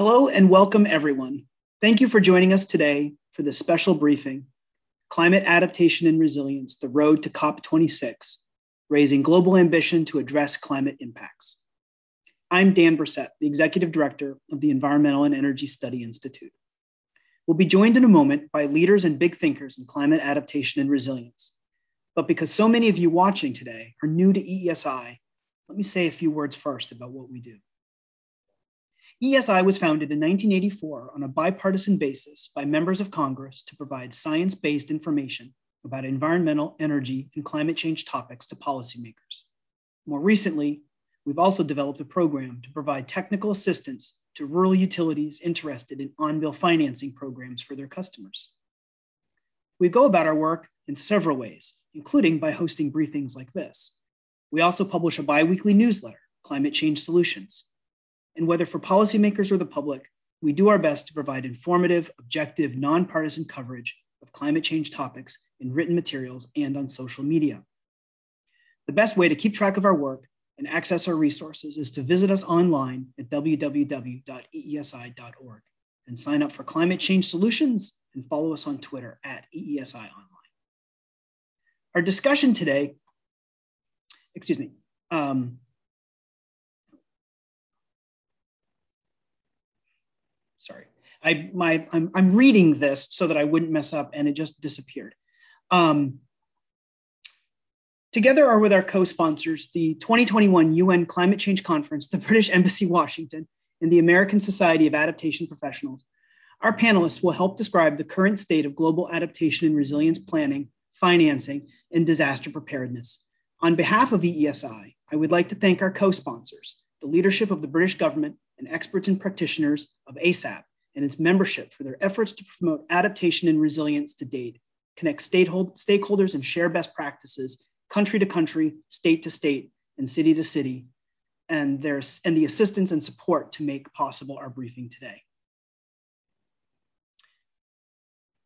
Hello and welcome everyone. Thank you for joining us today for this special briefing, Climate Adaptation and Resilience, the Road to COP26, Raising Global Ambition to Address Climate Impacts. I'm Dan Bresette, the Executive Director of the Environmental and Energy Study Institute. We'll be joined in a moment by leaders and big thinkers in climate adaptation and resilience. But because so many of you watching today are new to EESI, let me say a few words first about what we do. EESI was founded in 1984 on a bipartisan basis by members of Congress to provide science based information about environmental, energy, and climate change topics to policymakers. More recently, we've also developed a program to provide technical assistance to rural utilities interested in on bill financing programs for their customers. We go about our work in several ways, including by hosting briefings like this. We also publish a bi weekly newsletter, Climate Change Solutions, and whether for policymakers or the public, we do our best to provide informative, objective, nonpartisan coverage of climate change topics in written materials and on social media. The best way to keep track of our work and access our resources is to visit us online at www.eesi.org and sign up for Climate Change Solutions and follow us on Twitter at EESI Online. Our discussion today, excuse me, um, I my I'm I'm reading this so that I wouldn't mess up, and it just disappeared. Um, together are with our co-sponsors the 2021 UN Climate Change Conference, the British Embassy Washington, and the American Society of Adaptation Professionals. Our panelists will help describe the current state of global adaptation and resilience planning, financing, and disaster preparedness. On behalf of EESI, I would like to thank our co-sponsors, the leadership of the British government, and experts and practitioners of ASAP and its membership for their efforts to promote adaptation and resilience to date, connect stakeholders and share best practices country to country, state to state, and city to city, and, and the assistance and support to make possible our briefing today.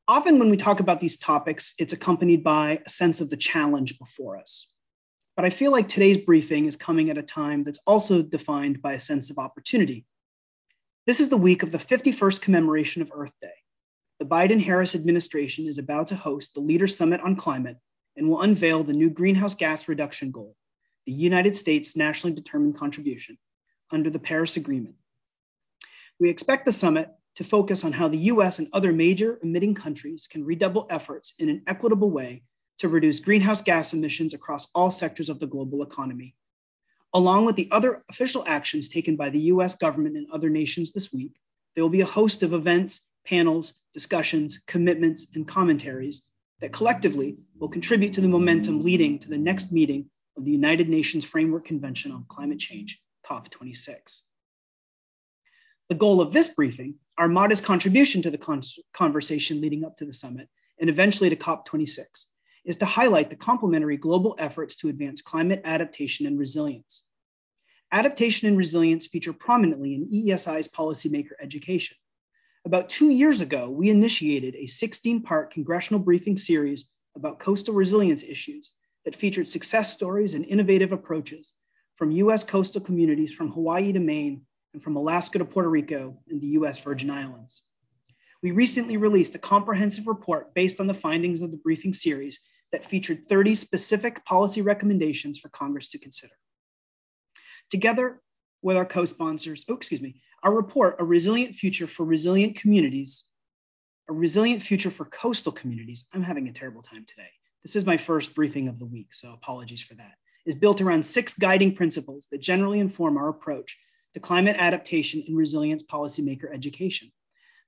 Often when we talk about these topics, it's accompanied by a sense of the challenge before us. But I feel like today's briefing is coming at a time that's also defined by a sense of opportunity. This is the week of the 51st commemoration of Earth Day. The Biden Harris administration is about to host the Leaders Summit on Climate and will unveil the new greenhouse gas reduction goal, the United States nationally determined contribution, under the Paris Agreement. We expect the summit to focus on how the US and other major emitting countries can redouble efforts in an equitable way to reduce greenhouse gas emissions across all sectors of the global economy. Along with the other official actions taken by the US government and other nations this week, there will be a host of events, panels, discussions, commitments, and commentaries that collectively will contribute to the momentum leading to the next meeting of the United Nations Framework Convention on Climate Change, COP26. The goal of this briefing, our modest contribution to the con- conversation leading up to the summit, and eventually to COP26, is to highlight the complementary global efforts to advance climate adaptation and resilience. Adaptation and resilience feature prominently in EESI's policymaker education. About two years ago, we initiated a 16 part congressional briefing series about coastal resilience issues that featured success stories and innovative approaches from US coastal communities from Hawaii to Maine and from Alaska to Puerto Rico and the US Virgin Islands. We recently released a comprehensive report based on the findings of the briefing series that featured 30 specific policy recommendations for Congress to consider. Together with our co-sponsors, oh, excuse me, our report, A Resilient Future for Resilient Communities, A Resilient Future for Coastal Communities, I'm having a terrible time today. This is my first briefing of the week, so apologies for that, is built around six guiding principles that generally inform our approach to climate adaptation and resilience policymaker education.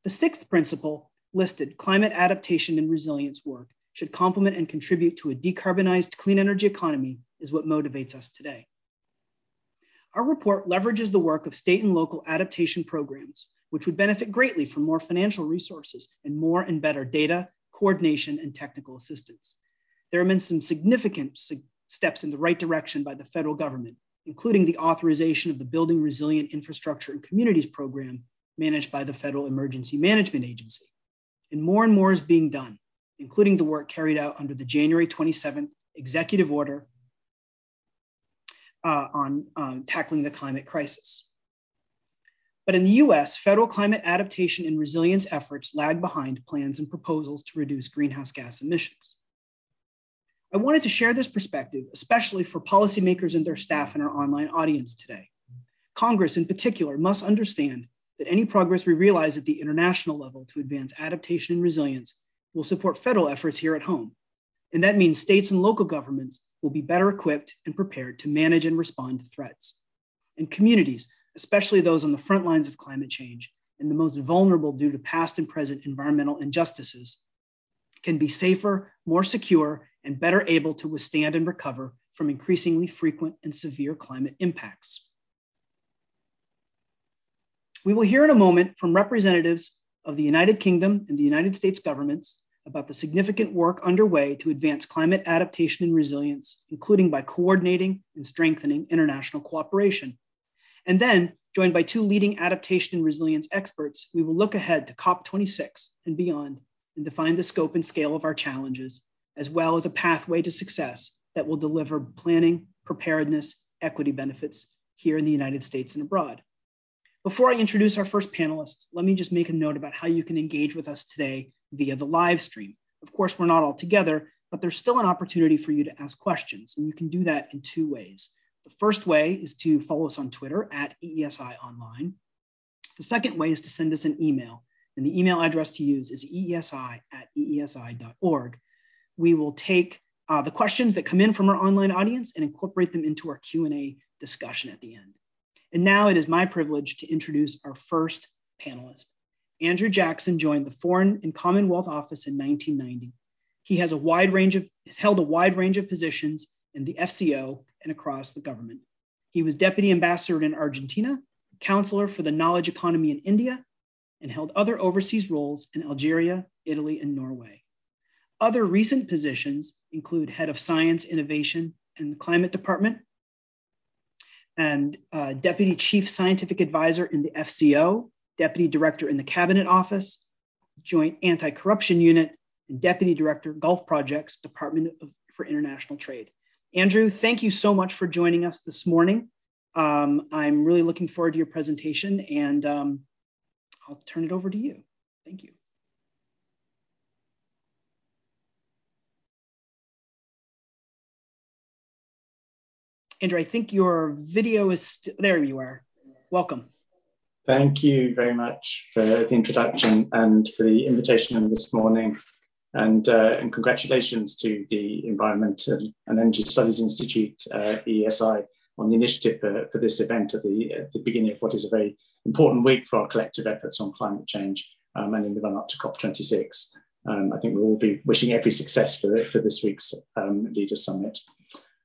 The sixth principle listed climate adaptation and resilience work should complement and contribute to a decarbonized clean energy economy is what motivates us today. Our report leverages the work of state and local adaptation programs, which would benefit greatly from more financial resources and more and better data, coordination, and technical assistance. There have been some significant steps in the right direction by the federal government, including the authorization of the Building Resilient Infrastructure and Communities program managed by the Federal Emergency Management Agency. And more and more is being done including the work carried out under the January 27th executive order uh, on um, tackling the climate crisis. But in the US, federal climate adaptation and resilience efforts lag behind plans and proposals to reduce greenhouse gas emissions. I wanted to share this perspective, especially for policymakers and their staff in our online audience today. Congress, in particular, must understand that any progress we realize at the international level to advance adaptation and resilience will support federal efforts here at home. And that means states and local governments will be better equipped and prepared to manage and respond to threats. And communities especially those on the front lines of climate change and the most vulnerable due to past and present environmental injustices, can be safer, more secure, and better able to withstand and recover from increasingly frequent and severe climate impacts. We will hear in a moment from representatives of the United Kingdom and the United States governments about the significant work underway to advance climate adaptation and resilience, including by coordinating and strengthening international cooperation. And then, joined by two leading adaptation and resilience experts, we will look ahead to COP26 and beyond and define the scope and scale of our challenges, as well as a pathway to success that will deliver planning, preparedness, equity benefits here in the United States and abroad. Before I introduce our first panelist, let me just make a note about how you can engage with us today via the live stream. Of course, we're not all together, but there's still an opportunity for you to ask questions, and you can do that in two ways. The first way is to follow us on Twitter at EESI Online. The second way is to send us an email, and the email address to use is eesi at eesi.org. We will take uh, the questions that come in from our online audience and incorporate them into our Q&A discussion at the end. And now it is my privilege to introduce our first panelist. Andrew Jackson joined the Foreign and Commonwealth Office in 1990. He has a wide range of held a wide range of positions in the FCO and across the government. He was deputy ambassador in Argentina, counselor for the knowledge economy in India, and held other overseas roles in Algeria, Italy, and Norway. Other recent positions include head of science, innovation, and the climate department, and uh, deputy chief scientific advisor in the FCO, deputy director in the cabinet office, joint anti-corruption unit, and deputy director Gulf Projects, Department of, for International Trade. Andrew, thank you so much for joining us this morning. Um, I'm really looking forward to your presentation and um, I'll turn it over to you. Thank you. Andrew, I think your video is, there you are. Welcome. Thank you very much for the introduction and for the invitation this morning. And, uh, and congratulations to the Environment and Energy Studies Institute, uh, EESI, on the initiative for, for this event at the, at the beginning of what is a very important week for our collective efforts on climate change um, and in the run up to COP26. Um, I think we'll all be wishing every success for, for this week's um, Leaders Summit.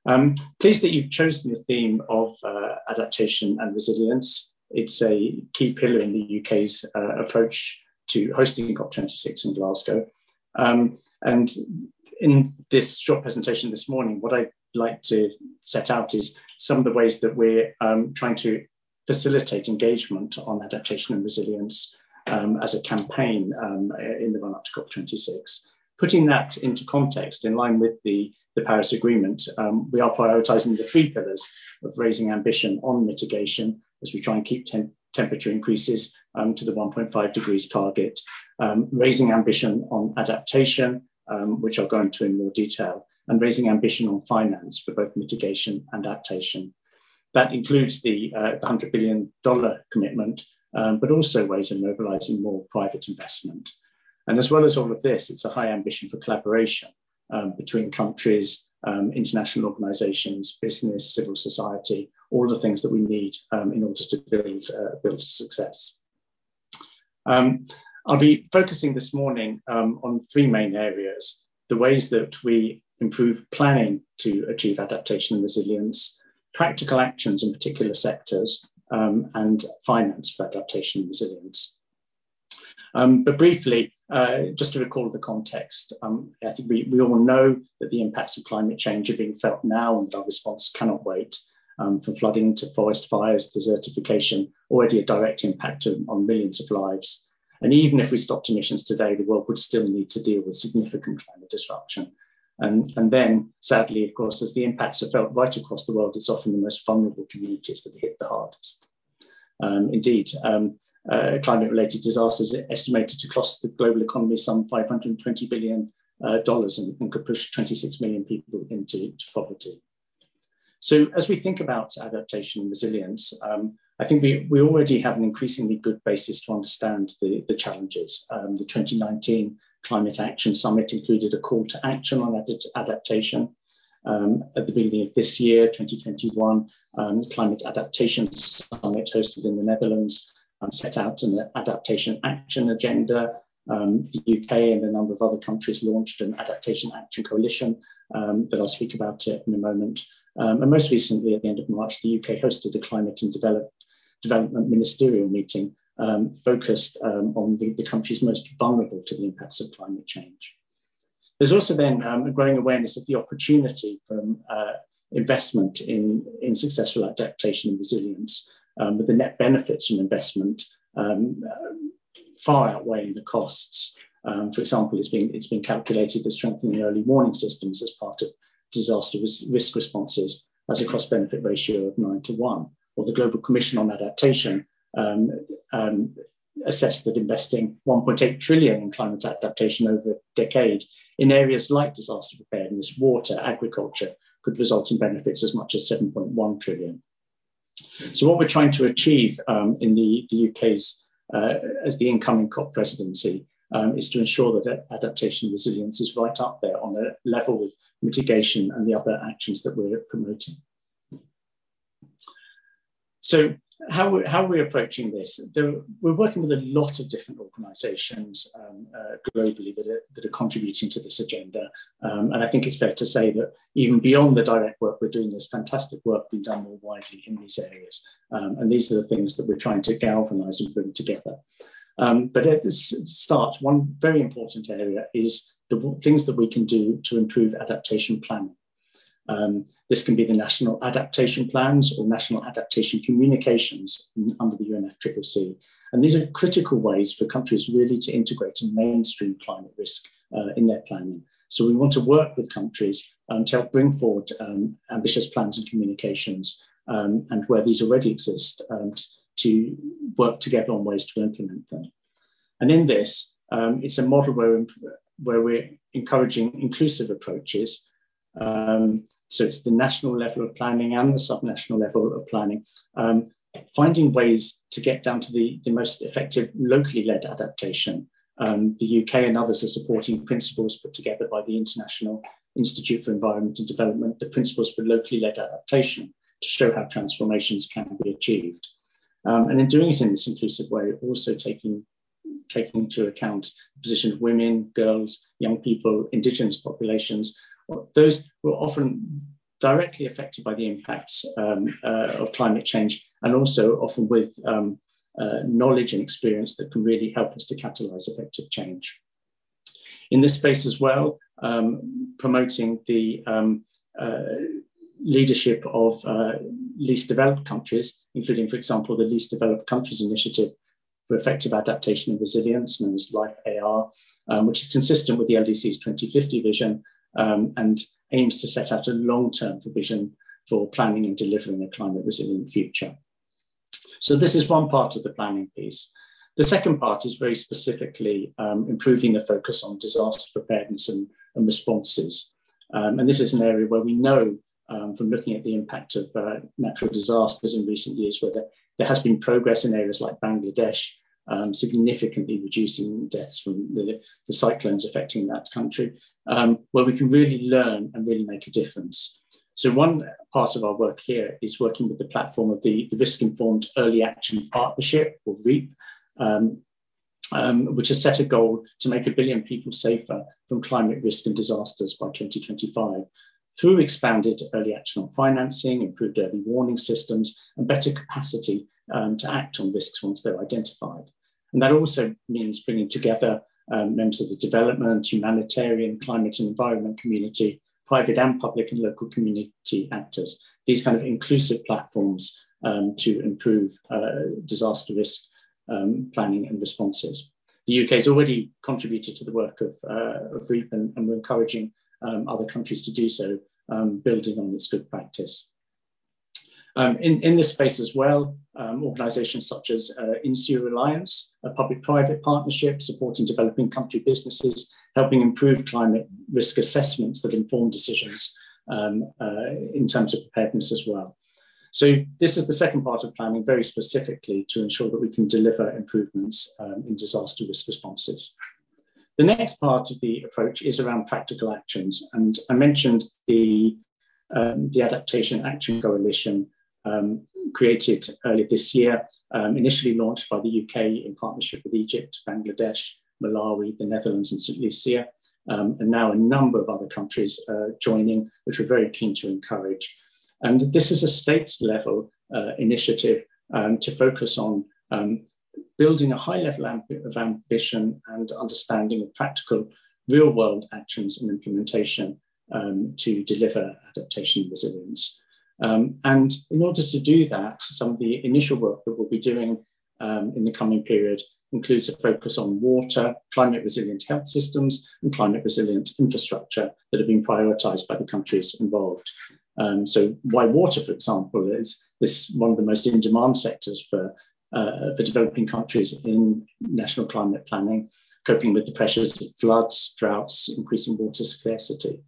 Um, pleased that you've chosen the theme of uh, adaptation and resilience. It's a key pillar in the UK's uh, approach to hosting COP26 in Glasgow. Um, and in this short presentation this morning, what I'd like to set out is some of the ways that we're um, trying to facilitate engagement on adaptation and resilience um, as a campaign um, in the run up to COP26. Putting that into context in line with the, the Paris Agreement, um, we are prioritizing the three pillars of raising ambition on mitigation as we try and keep temp temperature increases um, to the 1.5 degrees target, um, raising ambition on adaptation, um, which I'll go into in more detail, and raising ambition on finance for both mitigation and adaptation. That includes the, uh, the $100 billion commitment, um, but also ways of mobilizing more private investment. And as well as all of this, it's a high ambition for collaboration um, between countries, um, international organizations, business, civil society, all the things that we need um, in order to build, uh, build success. Um, I'll be focusing this morning um, on three main areas, the ways that we improve planning to achieve adaptation and resilience, practical actions in particular sectors, um, and finance for adaptation and resilience. Um, but briefly, uh, just to recall the context, um, I think we, we all know that the impacts of climate change are being felt now and that our response cannot wait. Um, from flooding to forest fires, desertification, already a direct impact on, on millions of lives. And even if we stopped emissions today, the world would still need to deal with significant climate disruption. And, and then, sadly, of course, as the impacts are felt right across the world, it's often the most vulnerable communities that hit the hardest. Um, indeed, um, uh, climate-related disasters estimated to cost the global economy some 520 billion uh, dollars and, and, could push 26 million people into poverty. So as we think about adaptation and resilience, um, I think we, we already have an increasingly good basis to understand the, the challenges. Um, the 2019 Climate Action Summit included a call to action on ad adaptation. Um, at the beginning of this year, 2021, um, the Climate Adaptation Summit hosted in the Netherlands set out an adaptation action agenda. Um, the UK and a number of other countries launched an adaptation action coalition um, that I'll speak about in a moment. Um, and most recently, at the end of March, the UK hosted a climate and develop, development ministerial meeting um, focused um, on the, the, countries most vulnerable to the impacts of climate change. There's also then um, a growing awareness of the opportunity from uh, investment in, in successful adaptation and resilience, um, with the net benefits from investment um, far outweighing the costs. Um, for example, it's been, it's been calculated that strengthening early warning systems as part of disaster risk responses has a cost benefit ratio of 9 to 1. Or the Global Commission on Adaptation um, um, assessed that investing 1.8 trillion in climate adaptation over a decade in areas like disaster preparedness, water, agriculture could result in benefits as much as 7.1 trillion. So what we're trying to achieve um, in the, the UK's uh, as the incoming COP presidency um, is to ensure that adaptation resilience is right up there on a level with mitigation and the other actions that we're promoting. So how we're, we're approaching this, there, we're working with a lot of different organisations um, uh, globally that are, that are contributing to this agenda. Um, and I think it's fair to say that even beyond the direct work we're doing, there's fantastic work being done more widely in these areas. Um, and these are the things that we're trying to galvanise and bring together. Um, but at the start, one very important area is the things that we can do to improve adaptation planning. Um, this can be the national adaptation plans or national adaptation communications under the UNFCCC. And these are critical ways for countries really to integrate and mainstream climate risk uh, in their planning. So we want to work with countries um, to help bring forward um, ambitious plans and communications um, and where these already exist um, to work together on ways to implement them. And in this, um, it's a model where, where we're encouraging inclusive approaches um, so it's the national level of planning and the subnational level of planning. Um, finding ways to get down to the, the most effective locally led adaptation. Um, the UK and others are supporting principles put together by the International Institute for Environment and Development, the principles for locally led adaptation to show how transformations can be achieved. Um, and in doing it in this inclusive way, also taking taking into account the position of women, girls, young people, indigenous populations, those were often directly affected by the impacts um, uh, of climate change and also often with um, uh, knowledge and experience that can really help us to catalyze effective change. In this space as well, um, promoting the um, uh, leadership of uh, least developed countries, including, for example, the Least Developed Countries Initiative for Effective Adaptation and Resilience, known as LIFE AR, um, which is consistent with the LDC's 2050 vision um, and aims to set out a long-term vision for planning and delivering a climate resilient future. So this is one part of the planning piece. The second part is very specifically um, improving the focus on disaster preparedness and, and responses. Um, and this is an area where we know um, from looking at the impact of uh, natural disasters in recent years where there, there has been progress in areas like Bangladesh um, significantly reducing deaths from the, the cyclones affecting that country, um, where we can really learn and really make a difference. So one part of our work here is working with the platform of the, the Risk Informed Early Action Partnership, or REAP, um, um, which has set a goal to make a billion people safer from climate risk and disasters by 2025 through expanded early action on financing, improved early warning systems, and better capacity um, to act on risks once they're identified. And that also means bringing together um, members of the development, humanitarian, climate and environment community, private and public and local community actors, these kind of inclusive platforms um, to improve uh, disaster risk um, planning and responses. The UK has already contributed to the work of, uh, of REAP and, and we're encouraging um, other countries to do so, um, building on its good practice. Um, in, in this space as well, um, organizations such as uh, INSEAD Alliance, a public-private partnership supporting developing country businesses, helping improve climate risk assessments that inform decisions um, uh, in terms of preparedness as well. So this is the second part of planning very specifically to ensure that we can deliver improvements um, in disaster risk responses. The next part of the approach is around practical actions. And I mentioned the, um, the Adaptation Action Coalition created earlier this year, um, initially launched by the UK in partnership with Egypt, Bangladesh, Malawi, the Netherlands, and St. Lucia, um, and now a number of other countries joining, which we're very keen to encourage. And this is a state level uh, initiative um, to focus on um, building a high level of ambition and understanding of practical real world actions and implementation um, to deliver adaptation resilience. Um, and in order to do that, some of the initial work that we'll be doing um, in the coming period includes a focus on water, climate resilient health systems, and climate resilient infrastructure that have been prioritized by the countries involved. Um, so why water, for example, is this one of the most in-demand sectors for, uh, for developing countries in national climate planning, coping with the pressures of floods, droughts, increasing water scarcity.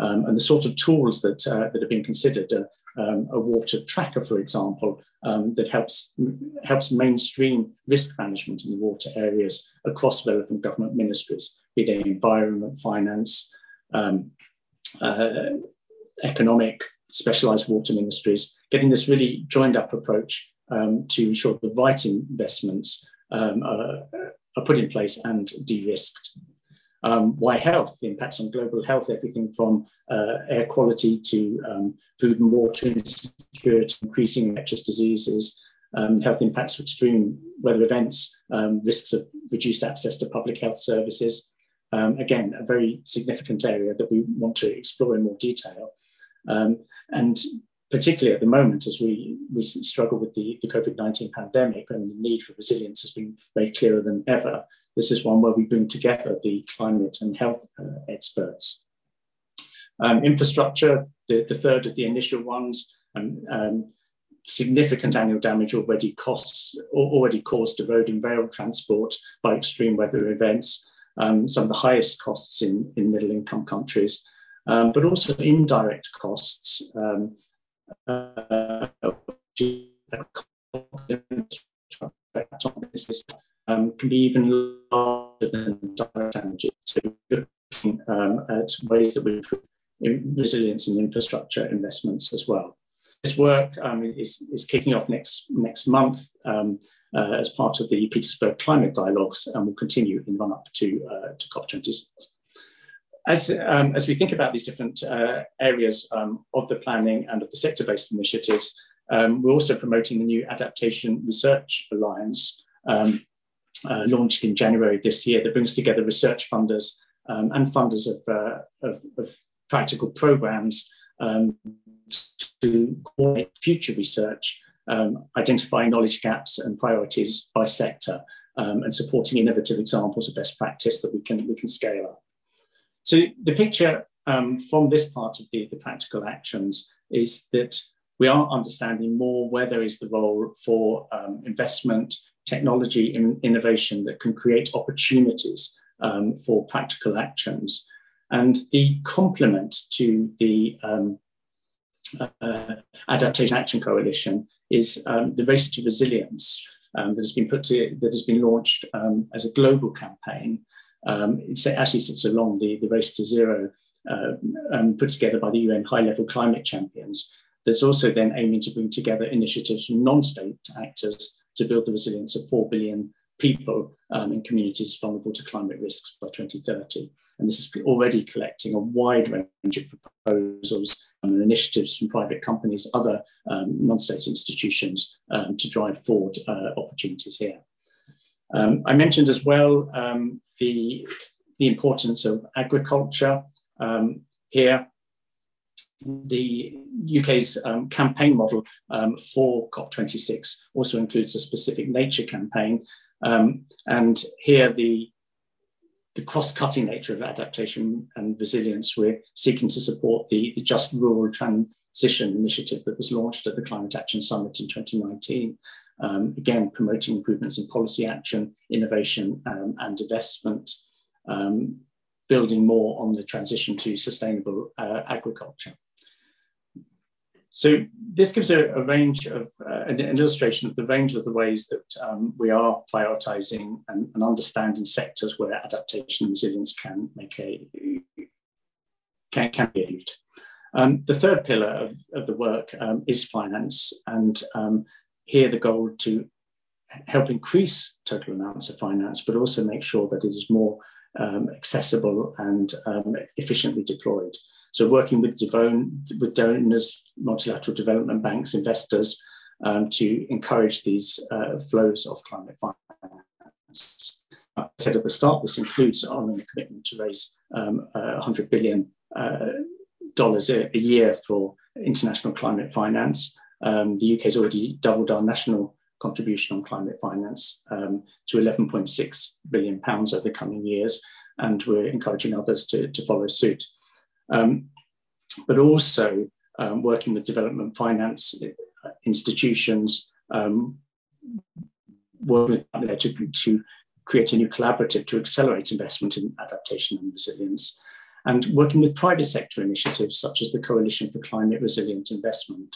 Um, and the sort of tools that, uh, that are being considered are um, a water tracker, for example, um, that helps helps mainstream risk management in the water areas across relevant government ministries, be they environment, finance, um, uh, economic, specialised water ministries, getting this really joined up approach um, to ensure the right investments um, are, are, put in place and de-risked. Um, why health? The impacts on global health, everything from uh, air quality to um, food and water insecurity, increasing infectious diseases, um, health impacts of extreme weather events, um, risks of reduced access to public health services. Um, again, a very significant area that we want to explore in more detail. Um, and particularly at the moment, as we, we struggle with the, the COVID 19 pandemic and the need for resilience has been very clearer than ever. This is one where we bring together the climate and health uh, experts. Um, infrastructure, the, the, third of the initial ones, um, significant annual damage already costs already caused to road and rail transport by extreme weather events, um, some of the highest costs in, in middle income countries, um, but also indirect costs. Um, uh, um, can be even larger than direct damage. So we're looking um, at ways that we improve resilience and infrastructure investments as well. This work um, is, is kicking off next next month um, uh, as part of the Petersburg Climate Dialogues and will continue in run up to, uh, to COP26 as, um, as we think about these different uh, areas um, of the planning and of the sector-based initiatives, um, we're also promoting the new Adaptation Research Alliance, um, uh, launched in January this year, that brings together research funders um, and funders of, uh, of, of, practical programs um, to coordinate future research, identifying knowledge gaps and priorities by sector, and supporting innovative examples of best practice that we can, we can scale up. So the picture um, from this part of the, the practical actions is that we are understanding more where there is the role for um, investment, technology, and innovation that can create opportunities um, for practical actions. And the complement to the um, uh, Adaptation Action Coalition is um, the Race to Resilience um, that has been put to, that has been launched as a global campaign um, it actually sits along the, the Race to Zero uh, um, put together by the UN High Level Climate Champions. That's also then aiming to bring together initiatives from non state actors to build the resilience of 4 billion people um, in communities vulnerable to climate risks by 2030. And this is already collecting a wide range of proposals and initiatives from private companies, other um, non state institutions um, to drive forward uh, opportunities here. Um, I mentioned as well um, the, the importance of agriculture um, here. The UK's um, campaign model um, for COP26 also includes a specific nature campaign. Um, and here the the cross-cutting nature of adaptation and resilience, we're seeking to support the, the just rural transition initiative that was launched at the Climate Action Summit in 2019. Um, again, promoting improvements in policy action, innovation, um, and investment, um, building more on the transition to sustainable uh, agriculture. So this gives a, a range of uh, an, illustration of the range of the ways that um, we are prioritizing and, and, understanding sectors where adaptation and resilience can make a can, can be achieved. Um, the third pillar of, of the work um, is finance, and um, here the goal to help increase total amounts of finance, but also make sure that it is more um, accessible and um, efficiently deployed. So working with, with donors, multilateral development banks, investors, um, to encourage these uh, flows of climate finance. I said at the start, this includes the commitment to raise um, uh, 100 billion uh, a, a, year for international climate finance. Um, the UK has already doubled our national contribution on climate finance um, to 11.6 billion pounds over the coming years, and we're encouraging others to, to follow suit. Um, but also um, working with development finance institutions, um, working with to, to create a new collaborative to accelerate investment in adaptation and resilience, and working with private sector initiatives such as the Coalition for Climate Resilient Investment,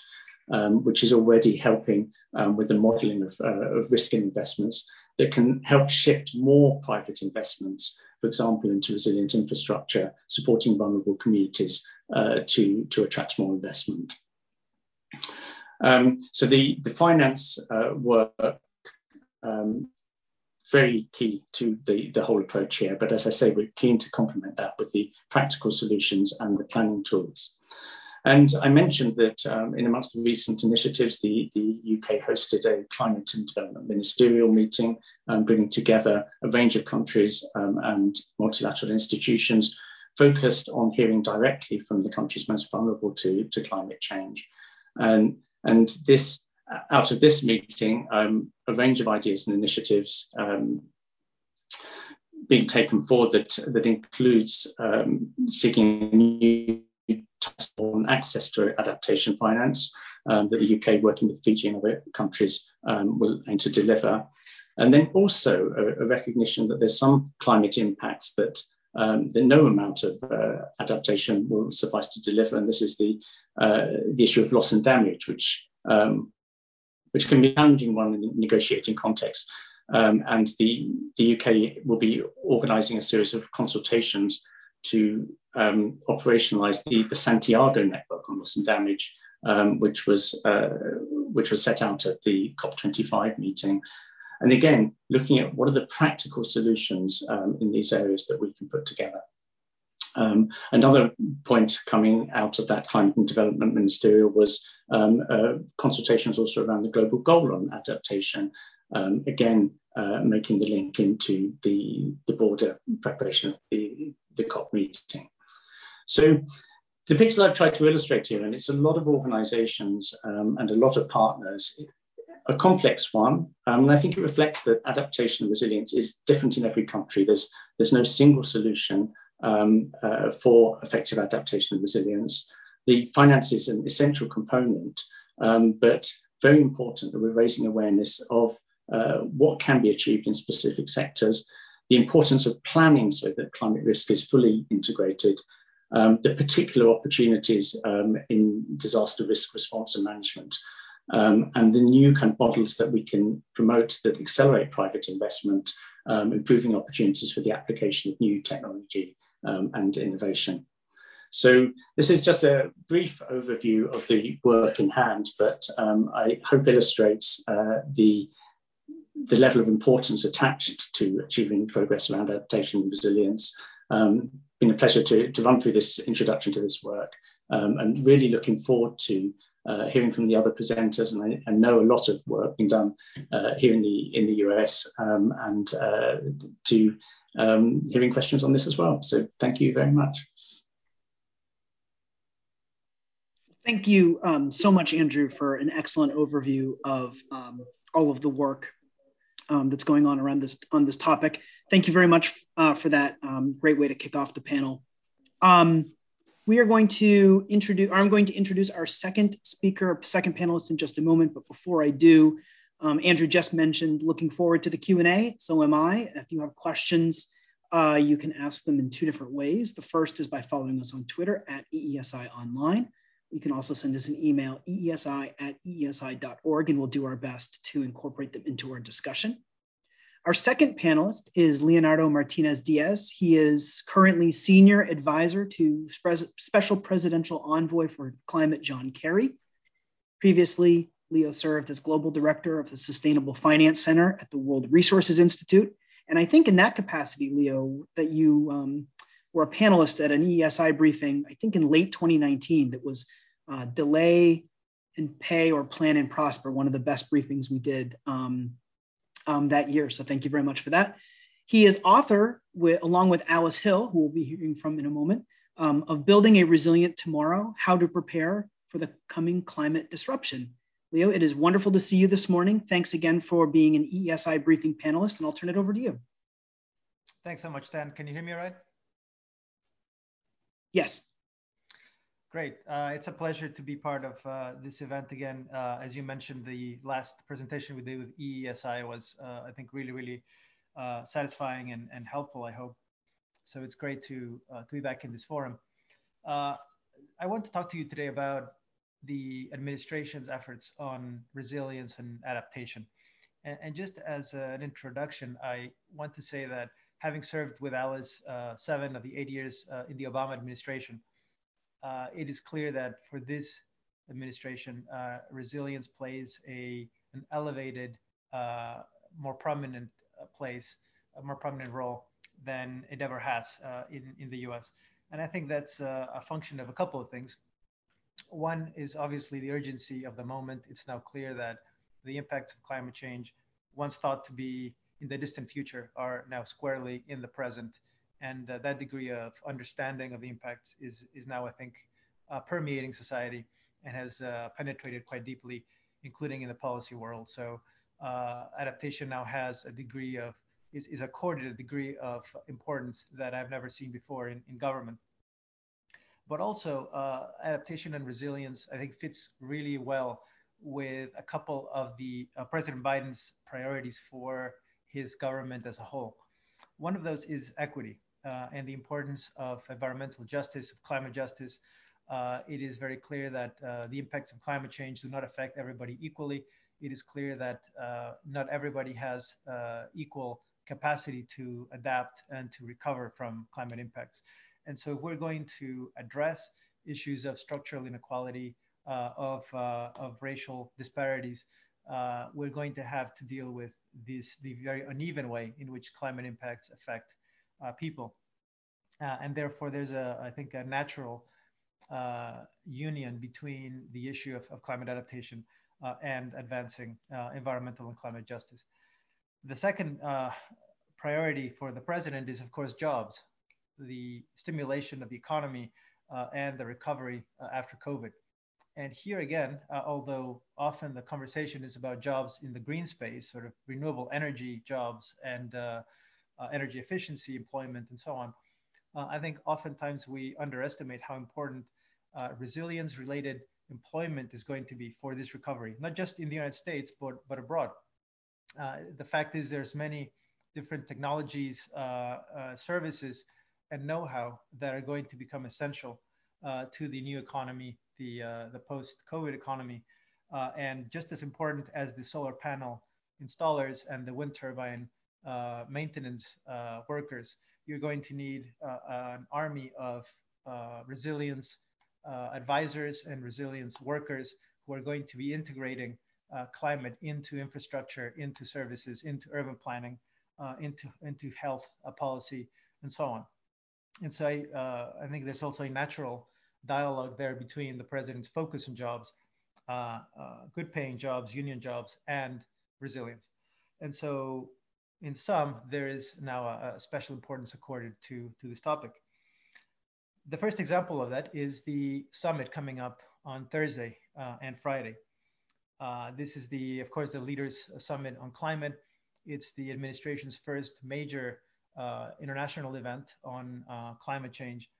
um, which is already helping um, with the modelling of, uh, of risk and investments that can help shift more private investments, for example, into resilient infrastructure, supporting vulnerable communities uh, to, to attract more investment. Um, so the, the finance uh, work um, very key to the, the whole approach here. But as I say, we're keen to complement that with the practical solutions and the planning tools. And I mentioned that um, in amongst the recent initiatives, the, the UK hosted a climate and development ministerial meeting, um, bringing together a range of countries um, and multilateral institutions focused on hearing directly from the countries most vulnerable to, to climate change. And, and this, out of this meeting, um, a range of ideas and initiatives um, being taken forward that, that includes um, seeking new on access to adaptation finance um, that the UK, working with Fiji and other countries, um, will aim to deliver. And then also a, a, recognition that there's some climate impacts that, um, that no amount of uh, adaptation will suffice to deliver. And this is the, uh, the issue of loss and damage, which, um, which can be a challenging one in the negotiating context. Um, and the, the UK will be organising a series of consultations to um, operationalize the, the, Santiago network on loss and damage, um, which was uh, which was set out at the COP25 meeting. And again, looking at what are the practical solutions um, in these areas that we can put together. Um, another point coming out of that climate and development ministerial was um, uh, consultations also around the global goal on adaptation. Um, again, uh, making the link into the, the broader preparation of the, the COP meeting. So the picture I've tried to illustrate here, and it's a lot of organizations um, and a lot of partners, a complex one. Um, and I think it reflects that adaptation and resilience is different in every country. There's, there's no single solution um, uh, for effective adaptation and resilience. The finance is an essential component, um, but very important that we're raising awareness of uh, what can be achieved in specific sectors, the importance of planning so that climate risk is fully integrated, um, the particular opportunities um, in disaster risk response and management, um, and the new kind of models that we can promote that accelerate private investment, um, improving opportunities for the application of new technology um, and innovation. So this is just a brief overview of the work in hand, but um, I hope illustrates uh, the the level of importance attached to achieving progress around adaptation and resilience. Um, been a pleasure to, to run through this introduction to this work um, and really looking forward to uh, hearing from the other presenters. And I, I, know a lot of work being done uh, here in the in the US um, and uh, to um, hearing questions on this as well. So thank you very much. Thank you um, so much, Andrew, for an excellent overview of um, all of the work um, that's going on around this on this topic. Thank you very much uh, for that. Um, great way to kick off the panel. Um, We are going to introduce, I'm going to introduce our second speaker, second panelist in just a moment. But before I do, um, Andrew just mentioned looking forward to the Q&A. So am I. If you have questions, uh, you can ask them in two different ways. The first is by following us on Twitter at EESI Online. You can also send us an email, eesi at eesi.org, and we'll do our best to incorporate them into our discussion. Our second panelist is Leonardo Martinez Diaz. He is currently Senior Advisor to Special Presidential Envoy for Climate John Kerry. Previously, Leo served as Global Director of the Sustainable Finance Center at the World Resources Institute. And I think in that capacity, Leo, that you um, were a panelist at an EESI briefing, I think in late 2019, that was uh, Delay and Pay or Plan and Prosper, one of the best briefings we did um, um, that year. So thank you very much for that. He is author, with, along with Alice Hill, who we'll be hearing from in a moment, um, of Building a Resilient Tomorrow How to Prepare for the Coming Climate Disruption. Leo, it is wonderful to see you this morning. Thanks again for being an EESI briefing panelist, and I'll turn it over to you. Thanks so much, Dan. Can you hear me all right? Yes. Great. Uh, it's a pleasure to be part of uh, this event again. Uh, as you mentioned, the last presentation we did with EESI was, I think, really, really satisfying and, helpful, I hope. So it's great to, be back in this forum. I want to talk to you today about the administration's efforts on resilience and adaptation. And, just as an introduction, I want to say that having served with Alice seven of the eight years in the Obama administration, it is clear that for this administration, uh, resilience plays a an elevated, uh, more prominent uh, place, a more prominent role than it ever has uh, in in the U.S. And I think that's a function of a couple of things. One is obviously the urgency of the moment. It's now clear that the impacts of climate change, once thought to be in the distant future, are now squarely in the present and uh, that degree of understanding of the impacts is is now I think uh, permeating society and has uh, penetrated quite deeply, including in the policy world. So uh, adaptation now has a degree of is, is accorded a degree of importance that I've never seen before in, in government. But also uh, adaptation and resilience I think fits really well with a couple of the uh, President Biden's priorities for his government as a whole. One of those is equity and the importance of environmental justice, of climate justice. Uh, it is very clear that uh, the impacts of climate change do not affect everybody equally. It is clear that uh, not everybody has uh, equal capacity to adapt and to recover from climate impacts. And so, if we're going to address issues of structural inequality, uh, of, of racial disparities, we're going to have to deal with this the very uneven way in which climate impacts affect uh, people. Uh, and therefore, there's a, I think, a natural uh, union between the issue of, of climate adaptation and advancing environmental and climate justice. The second priority for the president is, of course, jobs, the stimulation of the economy uh, and the recovery uh, after COVID. And here again, uh, although often the conversation is about jobs in the green space, sort of renewable energy jobs and uh, energy efficiency, employment, and so on. Uh, I think oftentimes we underestimate how important uh, resilience related employment is going to be for this recovery, not just in the United States, but, but abroad. the fact is there's many different technologies, services, and know-how that are going to become essential uh, to the new economy, the uh, the post-COVID economy, uh, and just as important as the solar panel installers and the wind turbine uh, maintenance uh, workers, you're going to need uh, an army of resilience advisors and resilience workers who are going to be integrating climate into infrastructure, into services, into urban planning, into, into health policy, and so on. And so I, I think there's also a natural dialogue there between the president's focus on jobs, uh, uh, good paying jobs, union jobs, and resilience. And so in sum, there is now a, a, special importance accorded to, to this topic. The first example of that is the summit coming up on Thursday uh, and Friday. Uh, this is the, of course, the Leaders Summit on Climate. It's the administration's first major uh, international event on uh, climate change.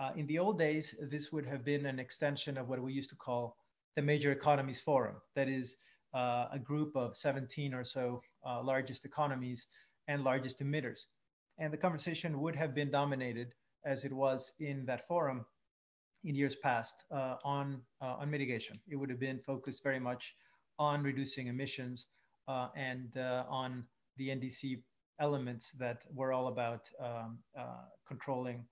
Uh, in the old days, this would have been an extension of what we used to call the Major Economies Forum. That is a group of 17 or so uh, largest economies and largest emitters. And the conversation would have been dominated, as it was in that forum in years past, uh, on, uh, on mitigation. It would have been focused very much on reducing emissions uh, and uh, on the NDC elements that were all about um, controlling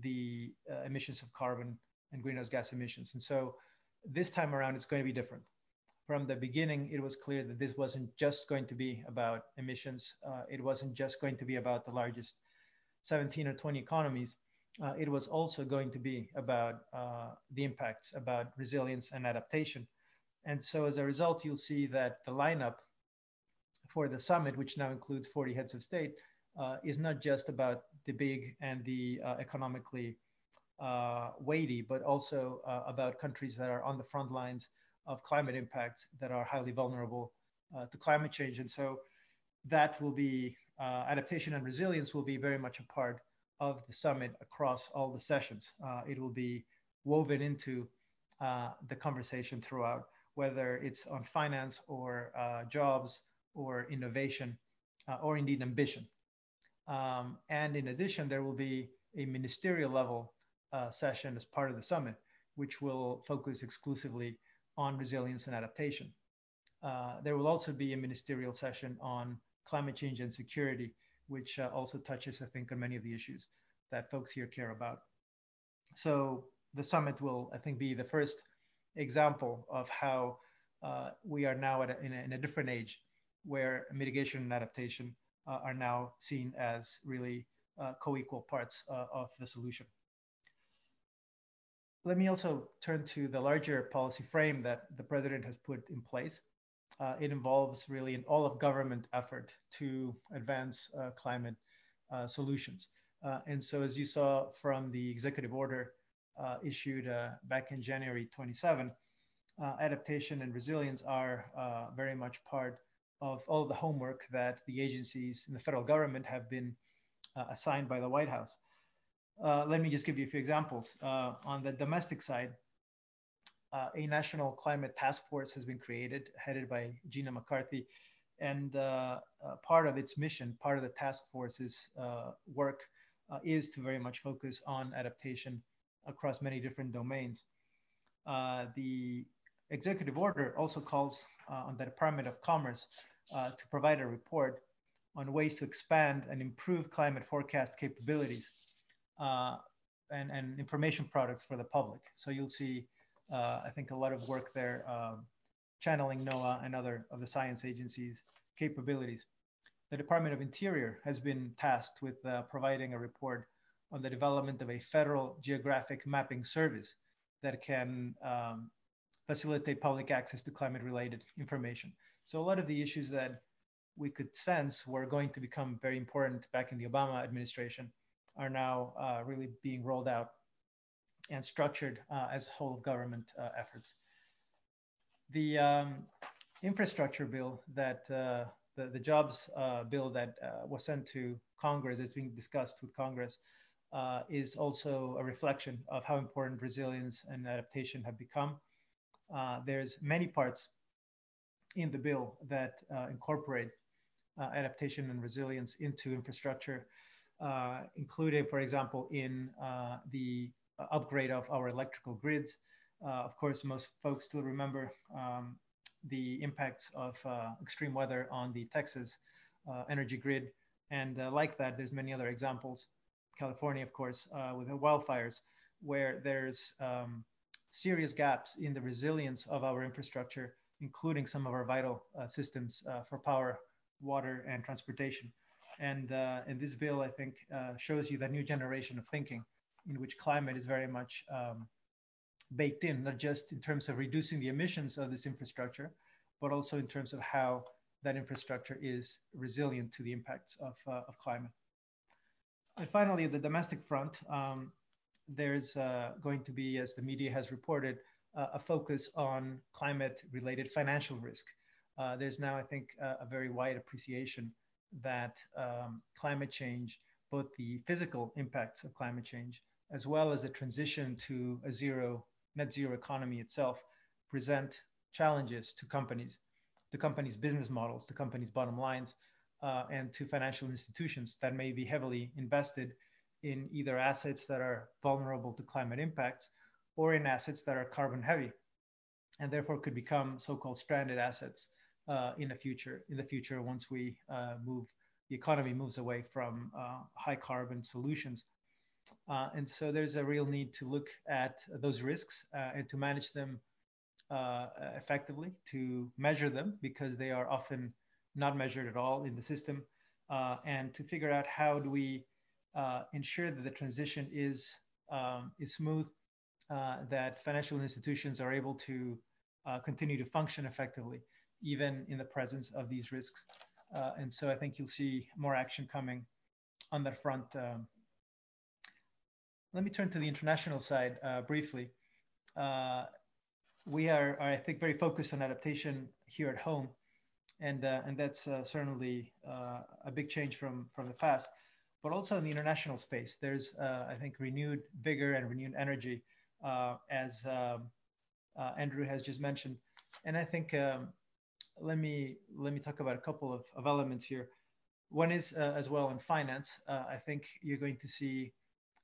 the emissions of carbon and greenhouse gas emissions. And so this time around, it's going to be different. From the beginning, it was clear that this wasn't just going to be about emissions. Uh, it wasn't just going to be about the largest 17 or 20 economies. Uh, it was also going to be about uh, the impacts, about resilience and adaptation. And so as a result, you'll see that the lineup for the summit, which now includes 40 heads of state, uh, is not just about the big and the uh, economically uh, weighty, but also uh, about countries that are on the front lines of climate impacts that are highly vulnerable uh, to climate change. And so that will be uh, adaptation and resilience will be very much a part of the summit across all the sessions. Uh, it will be woven into the conversation throughout, whether it's on finance or jobs or innovation or indeed ambition. Um, and in addition, there will be a ministerial level uh, session as part of the summit, which will focus exclusively on resilience and adaptation. Uh, there will also be a ministerial session on climate change and security, which uh, also touches, I think, on many of the issues that folks here care about. So the summit will, I think, be the first example of how uh, we are now a, in, a, in, a, different age where mitigation and adaptation uh, are now seen as really uh, co-equal parts uh, of the solution let me also turn to the larger policy frame that the president has put in place. Uh, it involves really an all of government effort to advance uh, climate uh, solutions. Uh, and so, as you saw from the executive order uh, issued uh, back in January 27, adaptation and resilience are very much part of all the homework that the agencies in the federal government have been assigned by the White House. Uh, let me just give you a few examples. Uh, on the domestic side, uh, a national climate task force has been created, headed by Gina McCarthy. And uh, uh, part of its mission, part of the task force's work, is to very much focus on adaptation across many different domains. the executive order also calls on the Department of Commerce to provide a report on ways to expand and improve climate forecast capabilities uh, and, and information products for the public. So you'll see, uh, I think, a lot of work there um, channeling NOAA and other of the science agencies' capabilities. The Department of Interior has been tasked with uh, providing a report on the development of a federal geographic mapping service that can um, facilitate public access to climate related information. So a lot of the issues that we could sense were going to become very important back in the Obama administration are now uh, really being rolled out and structured uh, as whole of government uh, efforts. The um, infrastructure bill that the, the jobs bill that was sent to Congress is being discussed with Congress uh, is also a reflection of how important resilience and adaptation have become. Uh, there's many parts in the bill that uh, incorporate adaptation and resilience into infrastructure uh, included, for example, in uh, the upgrade of our electrical grids. Uh, of course, most folks still remember um, the impacts of extreme weather on the Texas energy grid. And like that, there's many other examples. California, of course, with the wildfires, where there's um, serious gaps in the resilience of our infrastructure, including some of our vital uh, systems uh, for power, water, and transportation. And, uh, and this bill, I think, uh, shows you that new generation of thinking in which climate is very much um, baked in, not just in terms of reducing the emissions of this infrastructure, but also in terms of how that infrastructure is resilient to the impacts of, uh, of climate. And finally, the domestic front, um, there's uh, going to be, as the media has reported, uh, a focus on climate related financial risk. Uh, there's now, I think, a very wide appreciation that um, climate change, both the physical impacts of climate change as well as the transition to a zero net zero economy itself, present challenges to companies, to companies' business models, to companies' bottom lines, uh, and to financial institutions that may be heavily invested in either assets that are vulnerable to climate impacts or in assets that are carbon heavy and therefore could become so-called stranded assets uh, in the future in the future once we uh, move the economy moves away from uh, high carbon solutions. Uh, and so there's a real need to look at those risks uh, and to manage them effectively to measure them because they are often not measured at all in the system. And to figure out how do we ensure that the transition is um, is smooth that financial institutions are able to uh, continue to function effectively, even in the presence of these risks. Uh, and so I think you'll see more action coming on that front. Um, let me turn to the international side uh, briefly. Uh, we are, are, I think, very focused on adaptation here at home, and uh, and that's uh, certainly a big change from from the past. But also in the international space, there's, I think, renewed vigor and renewed energy as um, uh, Andrew has just mentioned. And I think um, let me let me talk about a couple of, of elements here. One is uh, as well in finance. Uh, I think you're going to see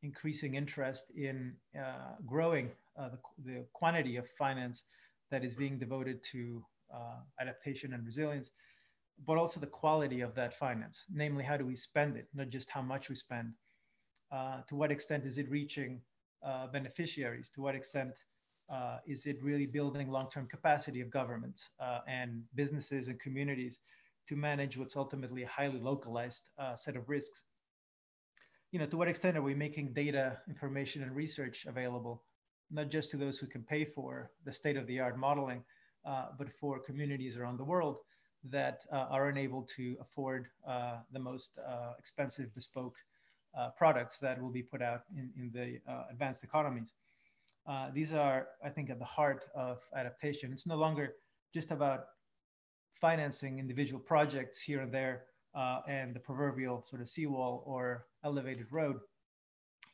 increasing interest in uh, growing uh, the, the, quantity of finance that is being devoted to uh, adaptation and resilience, but also the quality of that finance. Namely, how do we spend it, not just how much we spend. to what extent is it reaching beneficiaries? To what extent uh, is it really building long-term capacity of governments uh, and businesses and communities to manage what's ultimately a highly localized uh, set of risks? You know, to what extent are we making data, information, and research available, not just to those who can pay for the state-of-the-art modeling, uh, but for communities around the world that uh, are unable to afford uh, the most expensive bespoke products that will be put out in, in the advanced economies. Uh, these are, I think, at the heart of adaptation. It's no longer just about financing individual projects here and there uh, and the proverbial sort of seawall or elevated road.